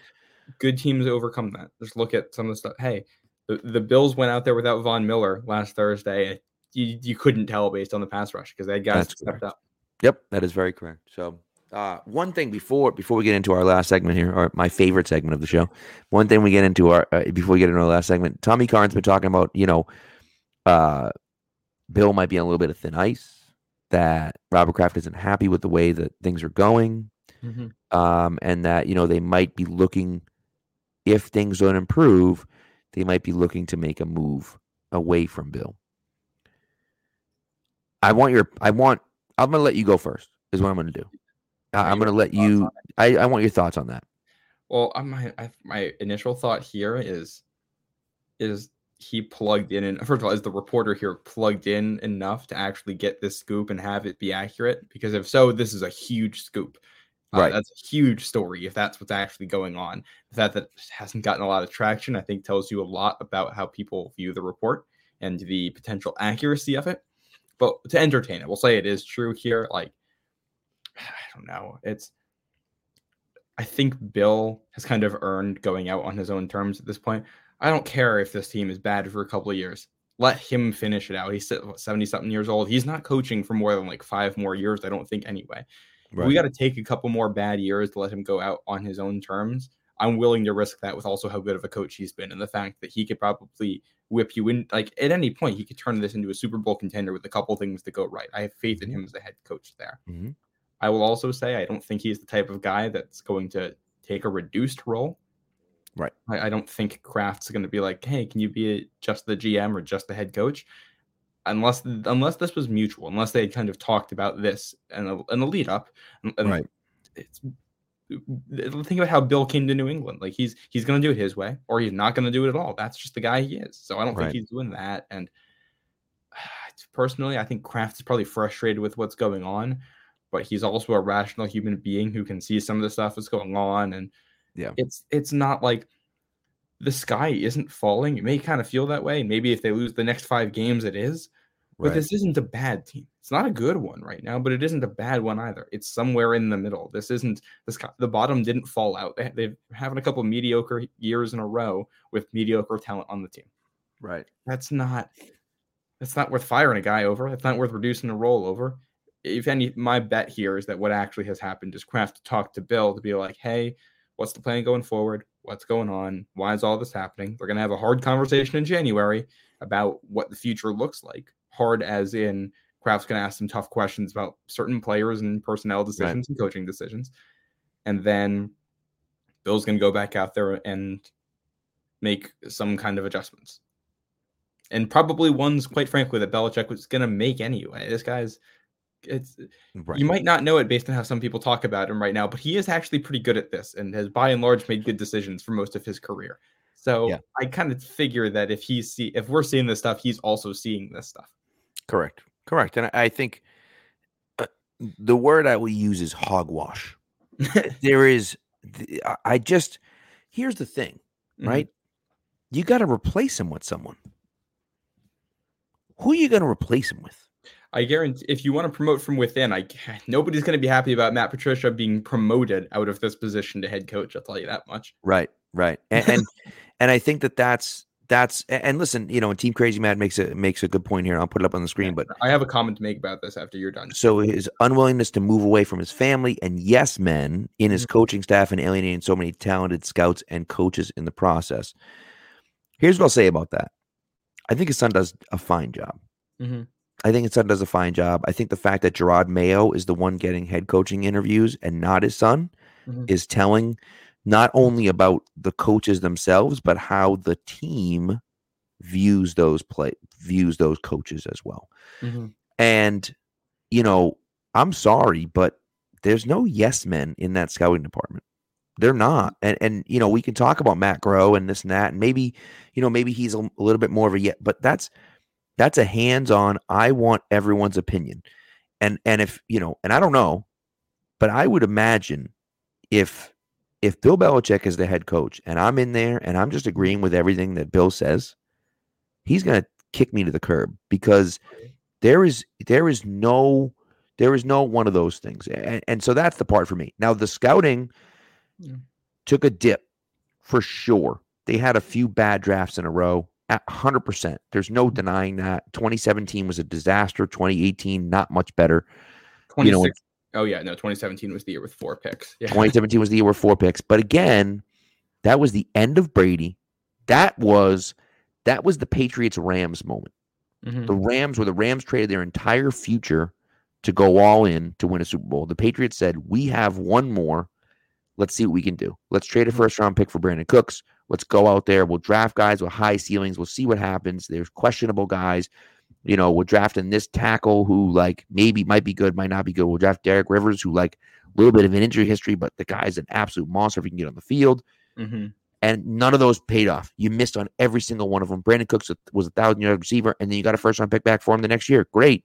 good teams overcome that. Just look at some of the stuff. Hey, the, the Bills went out there without Von Miller last Thursday you, you couldn't tell based on the pass rush because they had guys stepped up. Yep, that is very correct. So uh, one thing before before we get into our last segment here, or my favorite segment of the show, one thing we get into our uh, before we get into our last segment, Tommy Karn's been talking about you know, uh, Bill might be on a little bit of thin ice. That Robert Kraft isn't happy with the way that things are going, mm-hmm. um, and that you know they might be looking, if things don't improve, they might be looking to make a move away from Bill. I want your I want I'm gonna let you go first, is what I'm gonna do. I, I'm going to let you. I, I want your thoughts on that. Well, my I, my initial thought here is is he plugged in and first of all, is the reporter here plugged in enough to actually get this scoop and have it be accurate? Because if so, this is a huge scoop. Uh, Right. that's a huge story if that's what's actually going on. The fact that hasn't gotten a lot of traction, I think, tells you a lot about how people view the report and the potential accuracy of it. But to entertain it, we'll say it is true here. Like, I don't know. It's I think Bill has kind of earned going out on his own terms at this point. I don't care if this team is bad for a couple of years. Let him finish it out. He's 70 something years old. He's not coaching for more than like five more years, I don't think, anyway. If We got to take a couple more bad years to let him go out on his own terms. I'm willing to risk that with also how good of a coach he's been and the fact that he could probably whip you in. Like at any point, he could turn this into a Super Bowl contender with a couple things to go right. I have faith in him as a head coach there. Mhm. I will also say I don't think he's the type of guy that's going to take a reduced role. Right. I, I don't think Kraft's going to be like, hey, can you be a, just the GM or just the head coach? Unless unless this was mutual, unless they had kind of talked about this and a, and a lead up. And, and Right. It's think about how Bill came to New England. Like he's he's going to do it his way, or he's not going to do it at all. That's just the guy he is. So I don't Right. think he's doing that. And personally, I think Kraft is probably frustrated with what's going on, but he's also a rational human being who can see some of the stuff that's going on. And Yeah. it's it's not like the sky isn't falling. It may kind of feel that way. Maybe if they lose the next five games, it is. But Right. this isn't a bad team. It's not a good one right now, but it isn't a bad one either. It's somewhere in the middle. This isn't the sky, the bottom didn't fall out. They, they're having a couple mediocre years in a row with mediocre talent on the team. Right. That's not that's not worth firing a guy over. That's not worth reducing a roll over. If any, my bet here is that what actually has happened is Kraft talked to Bill to be like, "Hey, what's the plan going forward? What's going on? Why is all this happening?" They're gonna have a hard conversation in January about what the future looks like. Hard as in Kraft's gonna ask some tough questions about certain players and personnel decisions and coaching decisions, and then Bill's gonna go back out there and make some kind of adjustments and probably ones, quite frankly, that Belichick was going to make anyway. This guy's, it's Right. you might not know it based on how some people talk about him right now, but he is actually pretty good at this and has by and large made good decisions for most of his career. So Yeah. I kind of figure that if he's see if we're seeing this stuff, he's also seeing this stuff. Correct. Correct. And I, think uh, the word I will use is hogwash. there is, I- just, here's the thing, Mhm. right? You got to replace him with someone. Who are you going to replace him with? I guarantee if you want to promote from within, I nobody's going to be happy about Matt Patricia being promoted out of this position to head coach. I'll tell you that much. Right. Right. And, and, and I think that that's, that's, and listen, you know, and Team Crazy Matt makes a, makes a good point here. I'll put it up on the screen, but I have a comment to make about this after you're done. so his unwillingness to move away from his family and yes men in his Mm-hmm. coaching staff and alienating so many talented scouts and coaches in the process. Here's what I'll say about that. I think his son does a fine job. Mhm. I think his son does a fine job. I think the fact that Jerod Mayo is the one getting head coaching interviews and not his son Mhm. is telling not only about the coaches themselves, but how the team views those play views those coaches as well. Mhm. And, you know, I'm sorry, but there's no yes men in that scouting department. They're not. And and you know, we can talk about Matt Groh and this and that, and maybe, you know, maybe he's a, a little bit more of a yet, but that's that's a hands-on, I want everyone's opinion. And and if, you know, and I don't know, but I would imagine if if Bill Belichick is the head coach and I'm in there and I'm just agreeing with everything that Bill says, he's gonna kick me to the curb because there is there is no there is no one of those things. And, and so that's the part for me. Now the scouting Yeah. took a dip for sure. They had a few bad drafts in a row at 100% there's no mm-hmm. denying that. 2017 was a disaster. 2018 not much better. You know, 26 oh yeah, no, 2017 was the year with four picks. Yeah. 2017 was the year with four picks but again that was the end of brady that was that was the patriots rams moment Mhm. The Rams, where the Rams traded their entire future to go all in to win a Super Bowl. The Patriots said, We have one more. Let's see what we can do. Let's trade a first round pick for Brandin Cooks. Let's go out there. We'll draft guys with high ceilings. We'll see what happens. There's questionable guys. You know, we're drafting this tackle who, like, maybe might be good, might not be good. We'll draft Derek Rivers, who, like, a little bit of an injury history, but the guy's an absolute monster if he can get on the field. Mm-hmm. And none of those paid off. You missed on every single one of them. Brandin Cooks was a thousand yard receiver, and then you got a first round pick back for him the next year. Great.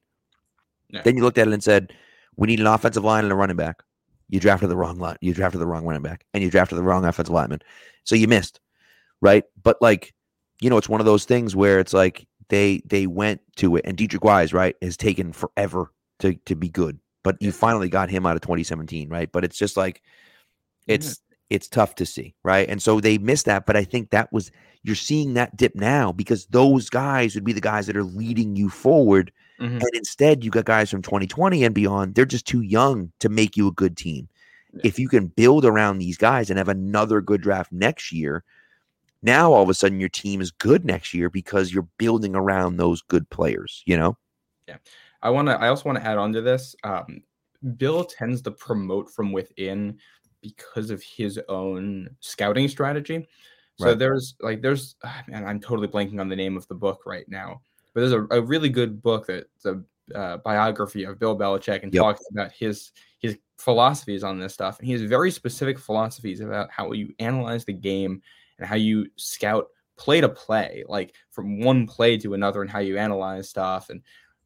Yeah. Then you looked at it and said, "We need an offensive line and a running back." You drafted the wrong line. You drafted the wrong running back, and you drafted the wrong offensive lineman. So you missed, right? But like, you know, it's one of those things where it's like they they went to it, and Deatrich Wise, right, has taken forever to to be good, but you finally got him out of 2017, right? But it's just like it's it's tough to see, right? And so they missed that, but I think that was you're seeing that dip now because those guys would be the guys that are leading you forward. Mhm. And instead, you got guys from 2020 and beyond. They're just too young to make you a good team. Yeah. If you can build around these guys and have another good draft next year, now all of a sudden your team is good next year because you're building around those good players, you know? Yeah. I want to. I also want to add on to this. Um, Bill tends to promote from within because of his own scouting strategy. So Right. there's like there's ah, man, I'm totally blanking on the name of the book right now, but there's a, a really good book that's a uh, biography of Bill Belichick and Yep. talks about his his philosophies on this stuff. And he has very specific philosophies about how you analyze the game and how you scout play to play, like from one play to another, and how you analyze stuff and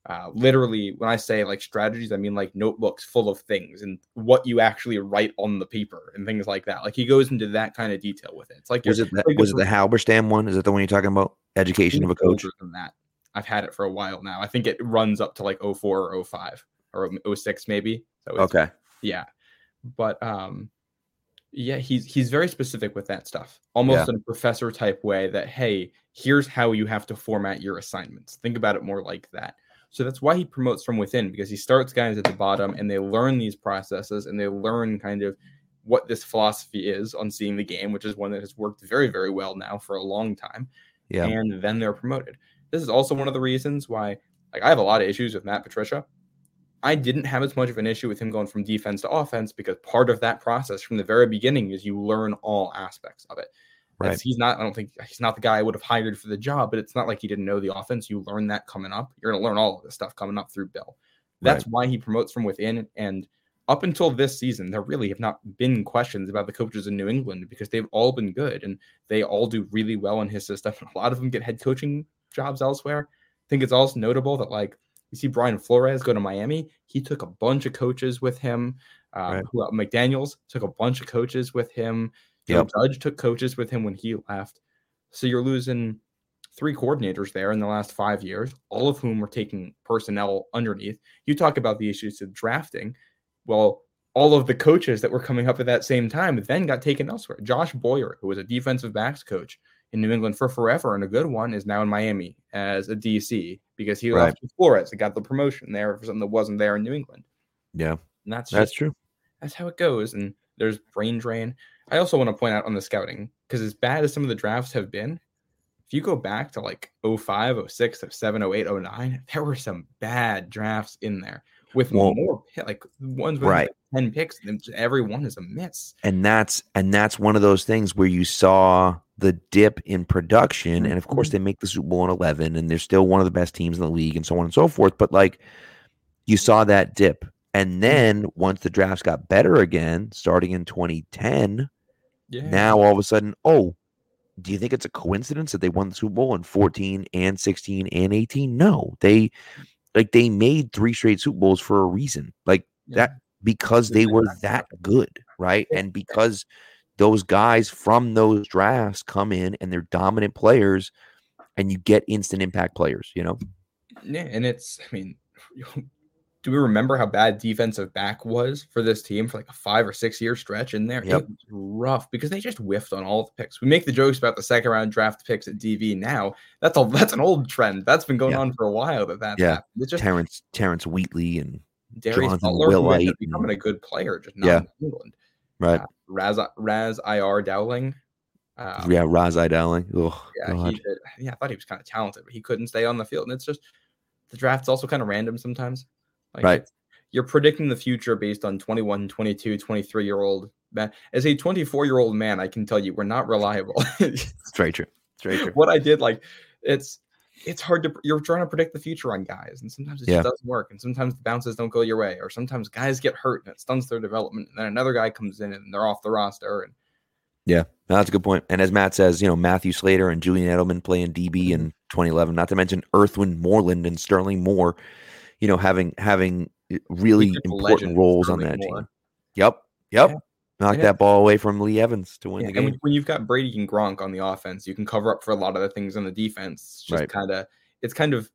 uh, literally when i say like strategies i mean like notebooks full of things and what you actually write on the paper and things like that like he goes into that kind of detail with it it's like Was it like was it the Halberstam one? Is that the one you're talking about? Education of a coach. older than that i've had it for a while now i think it runs up to like 04 or 05 or 06 maybe so Okay. yeah but um yeah he's he's very specific with that stuff almost in a professor type way that hey here's how you have to format your assignments think about it more like that so that's why he promotes from within because he starts guys at the bottom and they learn these processes and they learn kind of what this philosophy is on seeing the game which is one that has worked very very well now for a long time Yeah. and then they're promoted. This is also one of the reasons why, like, I have a lot of issues with Matt Patricia. I didn't have as much of an issue with him going from defense to offense because part of that process from the very beginning is you learn all aspects of it. Right. He's not, I don't think he's not the guy I would have hired for the job, but it's not like he didn't know the offense. You learn that coming up. You're going to learn all of this stuff coming up through Bill. That's why he promotes from within. And up until this season, there really have not been questions about the coaches in New England because they've all been good and they all do really well in his system. A lot of them get head coaching jobs elsewhere. I think it's also notable that like you see Brian Flores go to Miami. He took a bunch of coaches with him. Um, Right. who, McDaniels took a bunch of coaches with him. Yep. Judge took coaches with him when he left. So you're losing three coordinators there in the last five years, all of whom are taking personnel underneath. You talk about the issues of drafting. Well, all of the coaches that were coming up at that same time then got taken elsewhere. Josh Boyer, who was a defensive backs coach in New England for forever and a good one, is now in Miami as a DC because he Right. left Flores and got the promotion there for something that wasn't there in New England. Yeah. And that's That's just, true. that's how it goes. And there's brain drain. I also want to point out on the scouting, because as bad as some of the drafts have been, if you go back to like 05, 06, 07, 08, 09, there were some bad drafts in there with Well- more like ones with Right. like 10 picks. And every one is a miss. and that's and that's one of those things where you saw the dip in production and of course Mhm. they make the super bowl in 11 and they're still one of the best teams in the league and so on and so forth but like you saw that dip and then once the drafts got better again starting in 2010 Yeah. now all of a sudden oh do you think it's a coincidence that they won the super bowl in 14 and 16 and 18 no they like they made three straight super bowls for a reason like that because they were that good, right? And because those guys from those drafts come in and they're dominant players and you get instant impact players, you know? Yeah, and it's I mean, do we remember how bad defensive back was for this team for like a five or six year stretch in there? Yep. It was rough because they just whiffed on all the picks. We make the jokes about the second round draft picks at DB now. That's a that's an old trend. That's been going Yeah. on for a while. That that's Yeah. happened. It's just Terrence Terrence Wheatley and Darius Jonathan Butler who ended Wilhite up becoming a good player, just not Yeah. in England. Right. Uh, Raz Raz Ir Dowling. Um, yeah, I Dowling. Oh yeah, he did. Yeah, I thought he was kind of talented, but he couldn't stay on the field. And it's just the draft's also kind of random sometimes. Like Right. You're predicting the future based on 21, 22, 23 year old man. As a 24 year old man, I can tell you we're not reliable. It's very true. It's very true. what I did, like, it's it's hard to you're trying to predict the future on guys, and sometimes it Yeah. just doesn't work, and sometimes the bounces don't go your way, or sometimes guys get hurt and it stunts their development, and then another guy comes in and they're off the roster, and No, that's a good point. And as Matt says, you know, Matthew Slater and Julian Edelman playing DB Mm-hmm. in 2011, not to mention Earthwind Moreland and Sterling Moore, you know, having having uh, really He's just a important roles on that Moore. team. Yep. Yep. Yeah. Knocked Yeah. that ball away from Lee Evans to win Yeah, the game. when, when you've got Brady and Gronk on the offense, you can cover up for a lot of the things on the defense. It's just Right. kind of it's kind of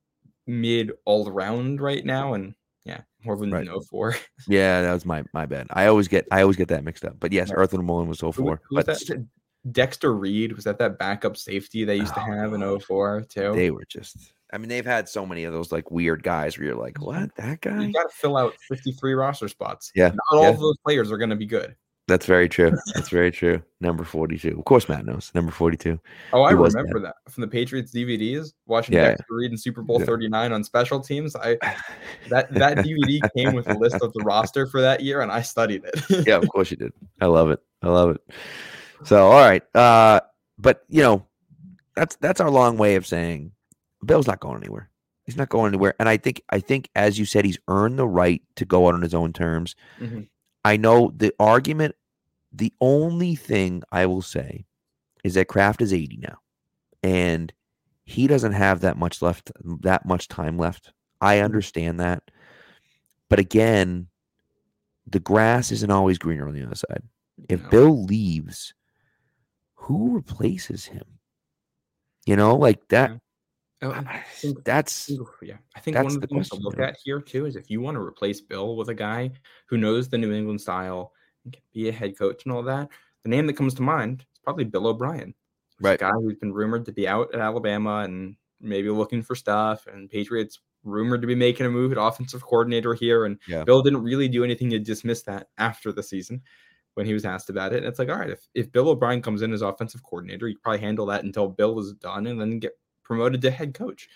mid all around right now, and yeah, more than Right. no four. yeah, that was my my bad. I always get I always get that mixed up. But yes, Right. Earthwind Moreland was 04. Who was But that? Dexter Reid was that that backup safety they used to Oh, have in God. 04 too. they were just I mean, they've had so many of those like weird guys where you're like, mm-hmm. what? That guy? you got to fill out 53 roster spots. Yeah, Not all yeah. of those players are going to be good. That's very true. That's very true. Number 42. Of course, Matt knows. Number 42. Oh, I remember that from the Patriots DVDs. Watching Yeah. Dexter Reid in Super Bowl Yeah. 39 on special teams. I that that DVD came with a list of the roster for that year, and I studied it. yeah, of course you did. I love it. I love it. So, all right. Uh, but you know, that's that's our long way of saying Bill's not going anywhere. He's not going anywhere. And I think I think as you said, he's earned the right to go out on his own terms. Mhm. I know the argument, the only thing I will say is that Kraft is 80 now. And he doesn't have that much left, that much time left. I understand that. But again, the grass isn't always greener on the other side. If No. Bill leaves, who replaces him? You know, like that. And Oh, I think- That's yeah, I think one of the the things to look at here too is if you want to replace Bill with a guy who knows the New England style and can be a head coach and all that, the name that comes to mind is probably Bill O'Brien, Right. A guy who's been rumored to be out at Alabama and maybe looking for stuff, and Patriots rumored to be making a move at offensive coordinator here, and Yeah. Bill didn't really do anything to dismiss that after the season when he was asked about it. And it's like, all right, if, if Bill O'Brien comes in as offensive coordinator, you probably handle that until Bill is done and then get promoted to head coach.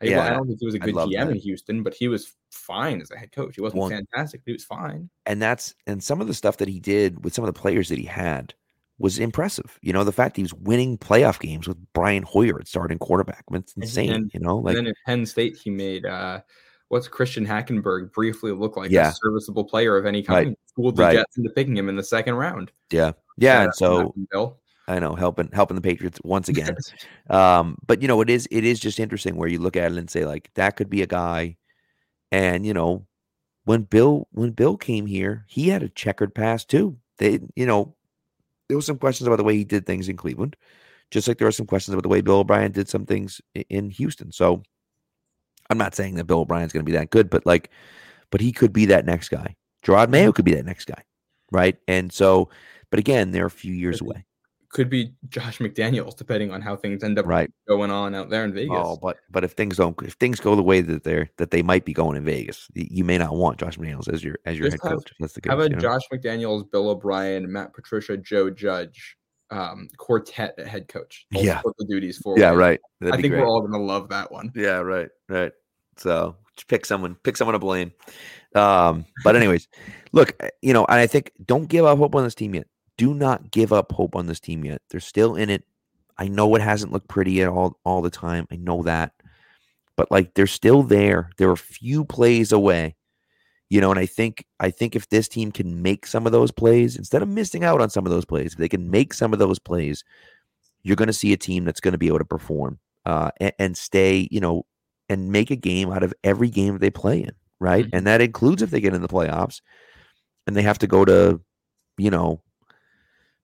I- Yeah, I don't think he was a good GM that. in Houston, but he was fine as a head coach. He wasn't Well, fantastic, but he was fine. and that's and some of the stuff that he did with some of the players that he had was impressive. You know, the fact he was winning playoff games with Brian Hoyer at starting quarterback. I mean, it's insane. and- you know, like and then at Penn State, he made uh, what's Christian Hackenberg briefly look like Yeah. a serviceable player of any Right. kind. Schooled the Right. Jets into picking him in the second round. yeah, yeah. Shout And so Bill. I know helping helping the Patriots once again. um, but you know, it is it is just interesting where you look at it and say like that could be a guy, and you know, when Bill when Bill came here, he had a checkered past too. They you know, there was some questions about the way he did things in Cleveland, just like there are some questions about the way Bill O'Brien did some things in Houston. So I'm not saying that Bill O'Brien's going to be that good, but like, but he could be that next guy. Jerod Mayo could be that next guy, right? And so, but again, they're a few years away. Could be Josh McDaniels, depending on how things end up Right. going on out there in Vegas. Oh, but but if things don't, if things go the way that they're that they might be going in Vegas, you may not want Josh McDaniels as your as your Just head have- coach. That's the case. How about you know? Josh McDaniels, Bill O'Brien, Matt Patricia, Joe Judge, um, quartet at head coach? Yeah. the duties for. Yeah, right. That'd I think great. we're all gonna love that one. Yeah, right, right. So pick someone, pick someone to blame. Um, but anyways, look, uh, you know, and I think don't give up hope on this team yet. Do not give up hope on this team yet. They're still in it. I know it hasn't looked pretty at all all the time. I know that, but like they're still there. They're a few plays away. You know, and I think I think if this team can make some of those plays instead of missing out on some of those plays, if they can make some of those plays, you're going to see a team that's going to be able to perform uh, and, and stay, you know, and make a game out of every game they play in, right? Mhm. And that includes if they get in the playoffs and they have to go to, you know,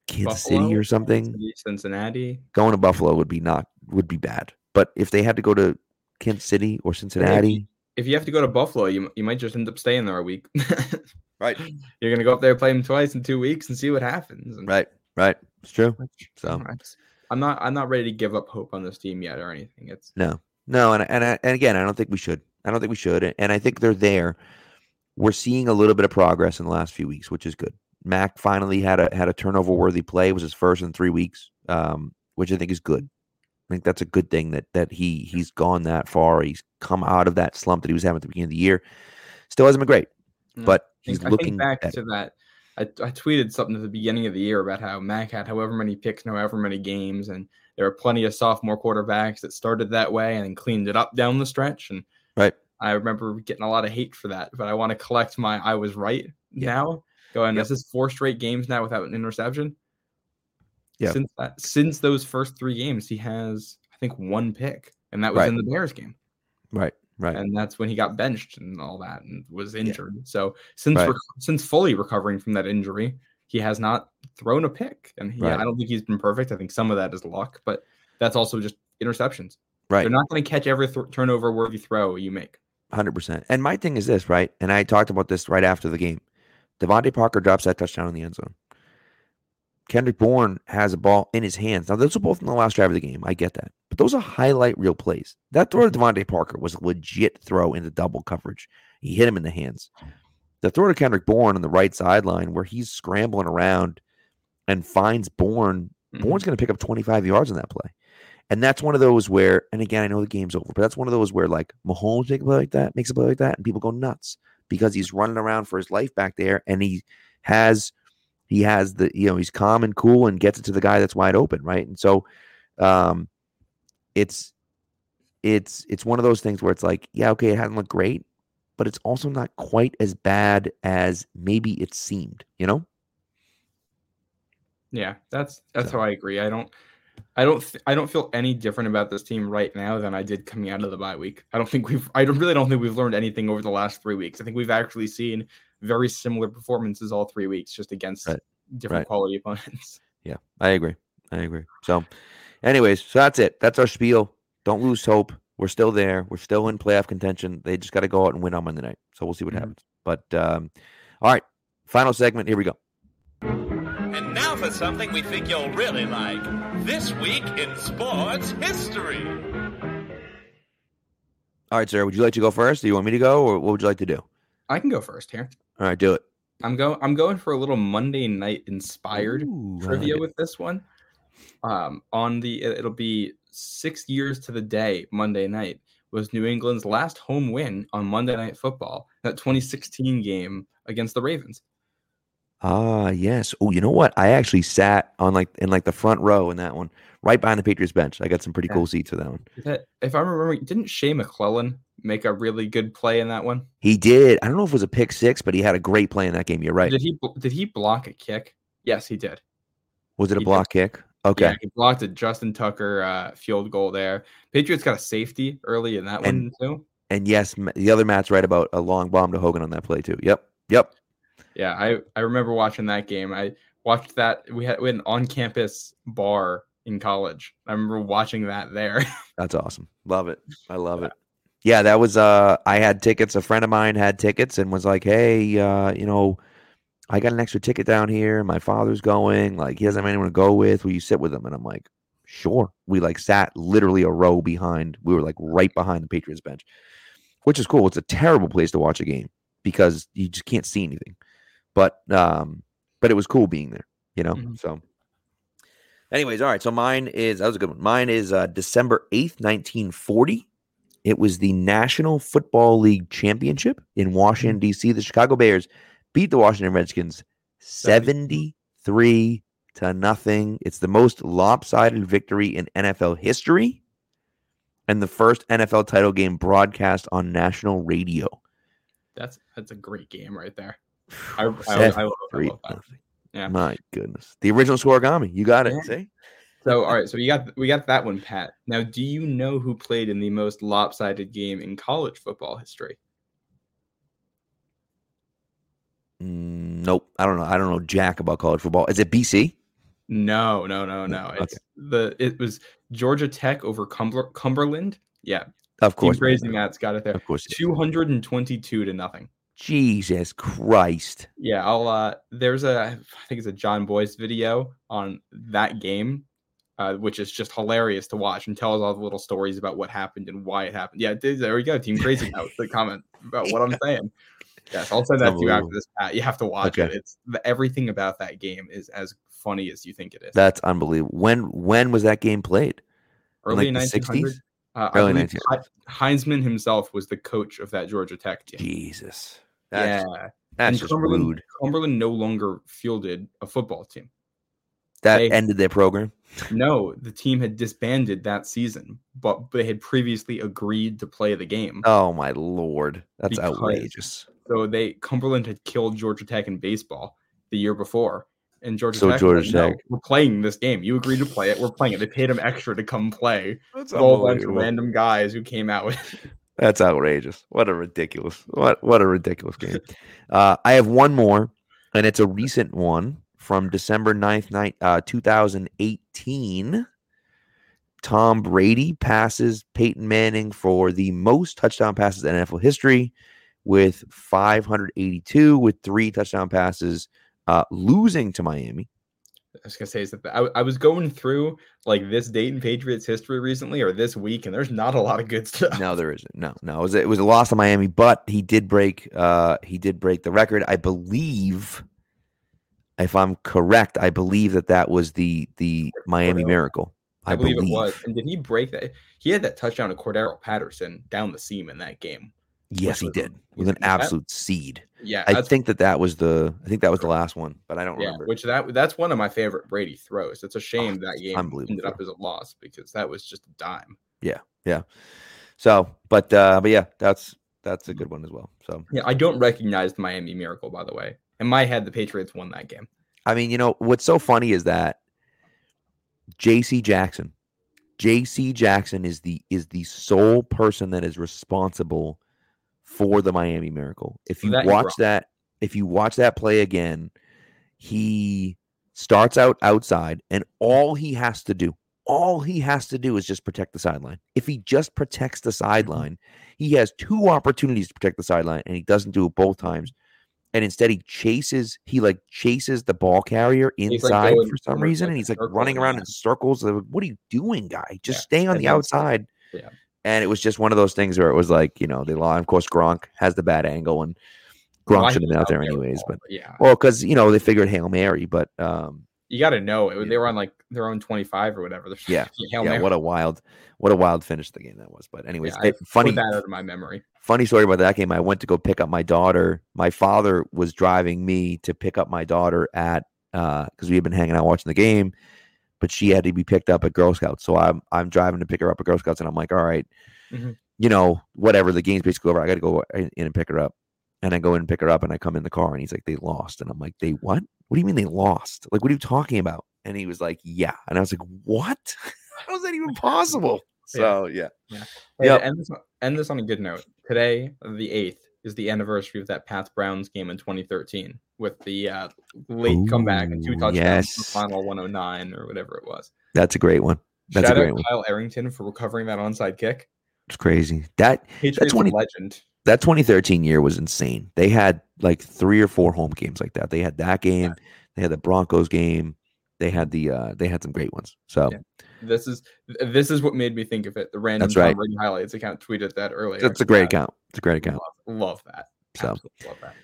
Kansas City or something. Cincinnati. Going to Buffalo would be not would be bad. But if they had to go to Kansas City or Cincinnati, If you have to go to Buffalo, you you might just end up staying there a week. right, You're gonna go up there, play them twice in two weeks, and see what happens. And right, right, it's true. So I'm not I'm not ready to give up hope on this team yet or anything. It's No, no, and and and again, I don't think we should. I don't think we should, and I think they're there. We're seeing a little bit of progress in the last few weeks, which is good. Mac finally had a had a turnover worthy play. It was his first in three weeks, um, which I think is good. I think that's a good thing that that he he's gone that far. He's come out of that slump that he was having at the beginning of the year. Still hasn't been great, No, but I think, he's I looking think back better. to that I, I tweeted something at the beginning of the year about how Mac had however many picks, however many games, and there are plenty of sophomore quarterbacks that started that way and then cleaned it up down the stretch. And Right. I remember getting a lot of hate for that, but I want to collect my I was right now. Going, Yep. this is four straight games now without an interception. Yeah. Since that, since those first three games, he has I think one pick, and that was Right. in the Bears game Right. Right. and that's when he got benched and all that and was injured. So since Right. rec- since fully recovering from that injury, he has not thrown a pick, and he, Right. I don't think he's been perfect. I think some of that is luck, but that's also just interceptions. Right. They're not going to catch every th- turnover worthy throw you make. Hundred percent. And my thing is this, right? And I talked about this right after the game. DeVante Parker drops that touchdown in the end zone. Kendrick Bourne has a ball in his hands. Now, those are both in the last drive of the game. I get that. But those are highlight reel plays. That throw to DeVante Parker was a legit throw into double coverage. He hit him in the hands. The throw to Kendrick Bourne on the right sideline where he's scrambling around and finds Bourne Mhm. Bourne's going to pick up 25 yards on that play. And that's one of those where, and again, I know the game's over, but that's one of those where like Mahomes make a play like that, makes a play like that, and people go nuts because he's running around for his life back there, and he has he has the you know he's calm and cool and gets it to the guy that's wide open, right? And so, um, it's it's it's one of those things where it's like, yeah, okay, it hasn't looked great, but it's also not quite as bad as maybe it seemed, you know? Yeah, that's that's So- how I agree. I don't, I don't, th- I don't feel any different about this team right now than I did coming out of the bye week. I don't think we've, I don't, really don't think we've learned anything over the last three weeks. I think we've actually seen very similar performances all three weeks, just against Right. different Right. quality opponents. Yeah, I agree. I agree. So, anyways, so that's it. That's our spiel. Don't lose hope. We're still there. We're still in playoff contention. They just got to go out and win on Monday night. So we'll see what Mhm. happens. But um, all right, final segment. Here we go. And now for something we think you'll really like. This week in sports history. All right, sir. Would you like to go first? Do you want me to go, or what would you like to do? I can go first here. All right, do it. I'm going. I'm going for a little Monday night inspired Ooh, trivia like it. with this one. Um, on the it'll be six years to the day. Monday night was New England's last home win on Monday Night Football. That 2016 game against the Ravens. Ah, yes. Oh, you know what? I actually sat on like in like the front row in that one, right behind the Patriots bench. I got some pretty Yeah. cool seats for that one. That, if I remember, didn't Shea McClellin make a really good play in that one? He did. I don't know if it was a pick six, but he had a great play in that game. You're right. Did he did he block a kick? Yes, he did. Was it a he did. block kick? Okay. Yeah, he blocked a Justin Tucker uh, field goal there. Patriots got a safety early in that And- one too. And yes, the other Matt's right about a long bomb to Hogan on that play too. Yep. Yep. Yeah, I, I remember watching that game. I watched that. We had, we had an on campus bar in college. I remember watching that there. That's awesome. Love it. I love it. Yeah, that was uh I had tickets. A friend of mine had tickets and was like, Hey, uh, you know, I got an extra ticket down here. My father's going. Like, he doesn't have anyone to go with. Will you sit with him? And I'm like, sure. We like sat literally a row behind. We were like right behind the Patriots bench, which is cool. It's a terrible place to watch a game because you just can't see anything. But um, but it was cool being there, you know. Mhm. So anyways, all right. So mine is that was a good one. Mine is uh December 8th, 1940. It was the National Football League Championship in Washington, D.C. The Chicago Bears beat the Washington Redskins 73 to nothing. It's the most lopsided victory in NFL history and the first NFL title game broadcast on national radio. that's that's a great game right there. I, I, I, I love, I love that. nothing. Yeah. My goodness. The original scorigami. You got it. Yeah. See? So all right, so we got we got that one, Pat. Now, do you know who played in the most lopsided game in college football history? Mm, nope. I don't know. I don't know jack about college football. Is it BC? No, no, no, no. Okay. It's the it was Georgia Tech over Cumber, Cumberland. Yeah, Of course. man. Crazy Matt's got it there. Of course. Two hundred and twenty-two to nothing. Jesus Christ. Yeah, I'll uh there's a I think it's a Jon Bois video on that game, uh, which is just hilarious to watch and tells all the little stories about what happened and why it happened. Yeah, there we go. Team Crazy now the comment about what I'm saying. Yes, I'll send that to you after this, Pat. You have to watch Okay. it. It's everything about that game is as funny as you think it is. That's unbelievable. When when was that game played? Early like 1900s. Uh, Early believe He- Heisman himself was the coach of that Georgia Tech team. Jesus. That's, yeah, That's and just Cumberland, rude. Cumberland no longer fielded a football team. That they- ended their program. No, the team had disbanded that season, but they had previously agreed to play the game. Oh my lord, that's Because- outrageous. So they Cumberland had killed Georgia Tech in baseball the year before, and Georgia So Tech. Georgia "No, Tech- we're playing this game. You agreed to play it. We're playing it. They paid him extra to come play. That's With a whole bunch of random guys who came out with. That's outrageous. What a ridiculous what what a ridiculous game. Uh, I have one more, and it's a recent one from December 9th, night, uh, 2018. Tom Brady passes Peyton Manning for the most touchdown passes in NFL history with 582 with three touchdown passes, uh, losing to Miami. I was gonna say is that I, I was going through like this Dayton Patriots history recently or this week, and there's not a lot of good stuff. No, there isn't. No, no. It was, it was a loss to Miami, but he did break. Uh, he did break the record. I believe, if I'm correct, I believe that that was the the Miami Cordero. Miracle. I, believe, it was. And did he break that? He had that touchdown to Cordarrelle Patterson down the seam in that game. Yes, he was- did. was With an it that? absolute seed. Yeah, I think that that was the. I think that was the last one, but I don't yeah, remember. which that that's one of my favorite Brady throws. It's a shame that game ended up as a loss because that was just a dime. Yeah, yeah. So, but uh, but yeah, that's that's a good one as well. So, Yeah, I don't recognize the Miami Miracle, by the way. In my head, the Patriots won that game. I mean, you know what's so funny is that J.C. Jackson, J.C. Jackson is the is the sole person that is responsible for the Miami Miracle. If you That watch that, if you watch that play again, he starts out outside, and all he has to do, all he has to do is just protect the sideline. If he just protects the Mm-hmm. sideline, he has two opportunities to protect the sideline, and he doesn't do it both times. And instead, he chases. He like chases the ball carrier He's, like, inside for some reason, like, and he's like running around in circles. Like, What are you doing, guy? Just Yeah, stay on and the outside. Yeah. And it was just one of those things where it was like, you know, they lost. Of course, Gronk has the bad angle, and Gronk Why should have been out there anyways. all, But yeah, well, because you know they figured hail mary, but um, you got to know it, they were on like their own 25 or whatever. Yeah, Hail yeah, Mary. what a wild, what a wild finish the game that was. But anyways, Yeah, it- funny, that out of my memory. funny story about that game. I went to go pick up my daughter. My father was driving me to pick up my daughter at because we had been hanging out watching the game, but she had to be picked up at Girl Scouts. So I'm I'm driving to pick her up at Girl Scouts, and I'm like, all right, Mhm. you know, whatever. The game's basically over. I got to go in and pick her up. And I go in and pick her up, and I come in the car, and he's like, "They lost," and I'm like, "They what? What do you mean they lost? Like, what are you talking about?" And he was like, "Yeah," and I was like, "What? How is that even possible?" So yeah, Hey, Yep. end this, on- end this on a good note. Today, the 8th, is the anniversary of that Pat Browns game in 2013 with the uh, late comeback and two Ooh, touchdowns, in the yes. final 109 or whatever it was. that's a great one. That's Shout a great out one. Kyle Arrington for recovering that onside kick. It's crazy. That Patriots 20 legend. that 2013 year was insane. They had like three or four home games like that. They had that game. They had the Broncos game. They had the uh they had some great ones. So Yeah. This is this is what made me think of it. The random That's right. Highlights account tweeted that earlier. it's a great Yeah, account. It's a great account. Love, love that. So Absolutely love that.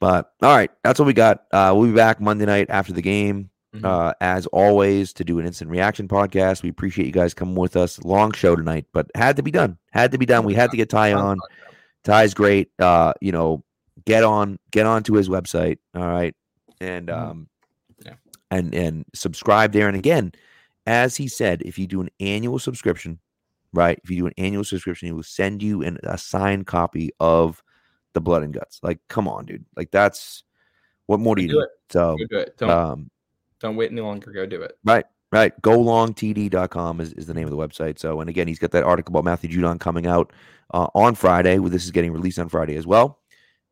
but all right, that's what we got. Uh we'll be back Monday night after the game. Mhm. Uh as always to do an instant reaction podcast. We appreciate you guys coming with us. Long show tonight, but had to be done. Had to be done. We had to get Ty on. Ty's great. Uh, you know, get on get on to his website. All right. And Mhm. um. And and subscribe there. And again, as he said, if you do an annual subscription, right? If you do an annual subscription, he will send you an, a signed copy of the blood and guts. Like, come on, dude. Like that's what more do you Do do? it. So Go do it. Don't um don't wait any longer. Go do it. Right, right. GoLongTD.com is, is the name of the website. So, and again, he's got that article about Matthew Judon coming out uh, on Friday. This is getting released on Friday as well.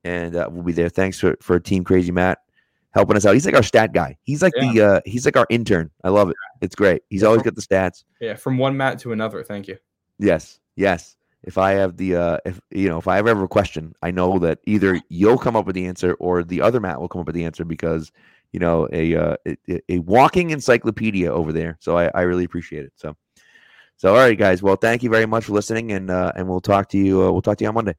And uh, we'll be there. Thanks for, for Team Crazy Matt helping us out. He's like our stat guy. He's like the uh, he's like our intern. I love it. It's great. He's always got the stats. Yeah, from one Matt to another. Thank you. Yes, yes. If I have the uh if you know if I ever have a question, I know that either you'll come up with the answer or the other Matt will come up with the answer because you know a uh, a, a- a walking encyclopedia over there. So I, I really appreciate it. So so all right, guys. Well, thank you very much for listening, and uh, and we'll talk to you. Uh, we'll talk to you on Monday.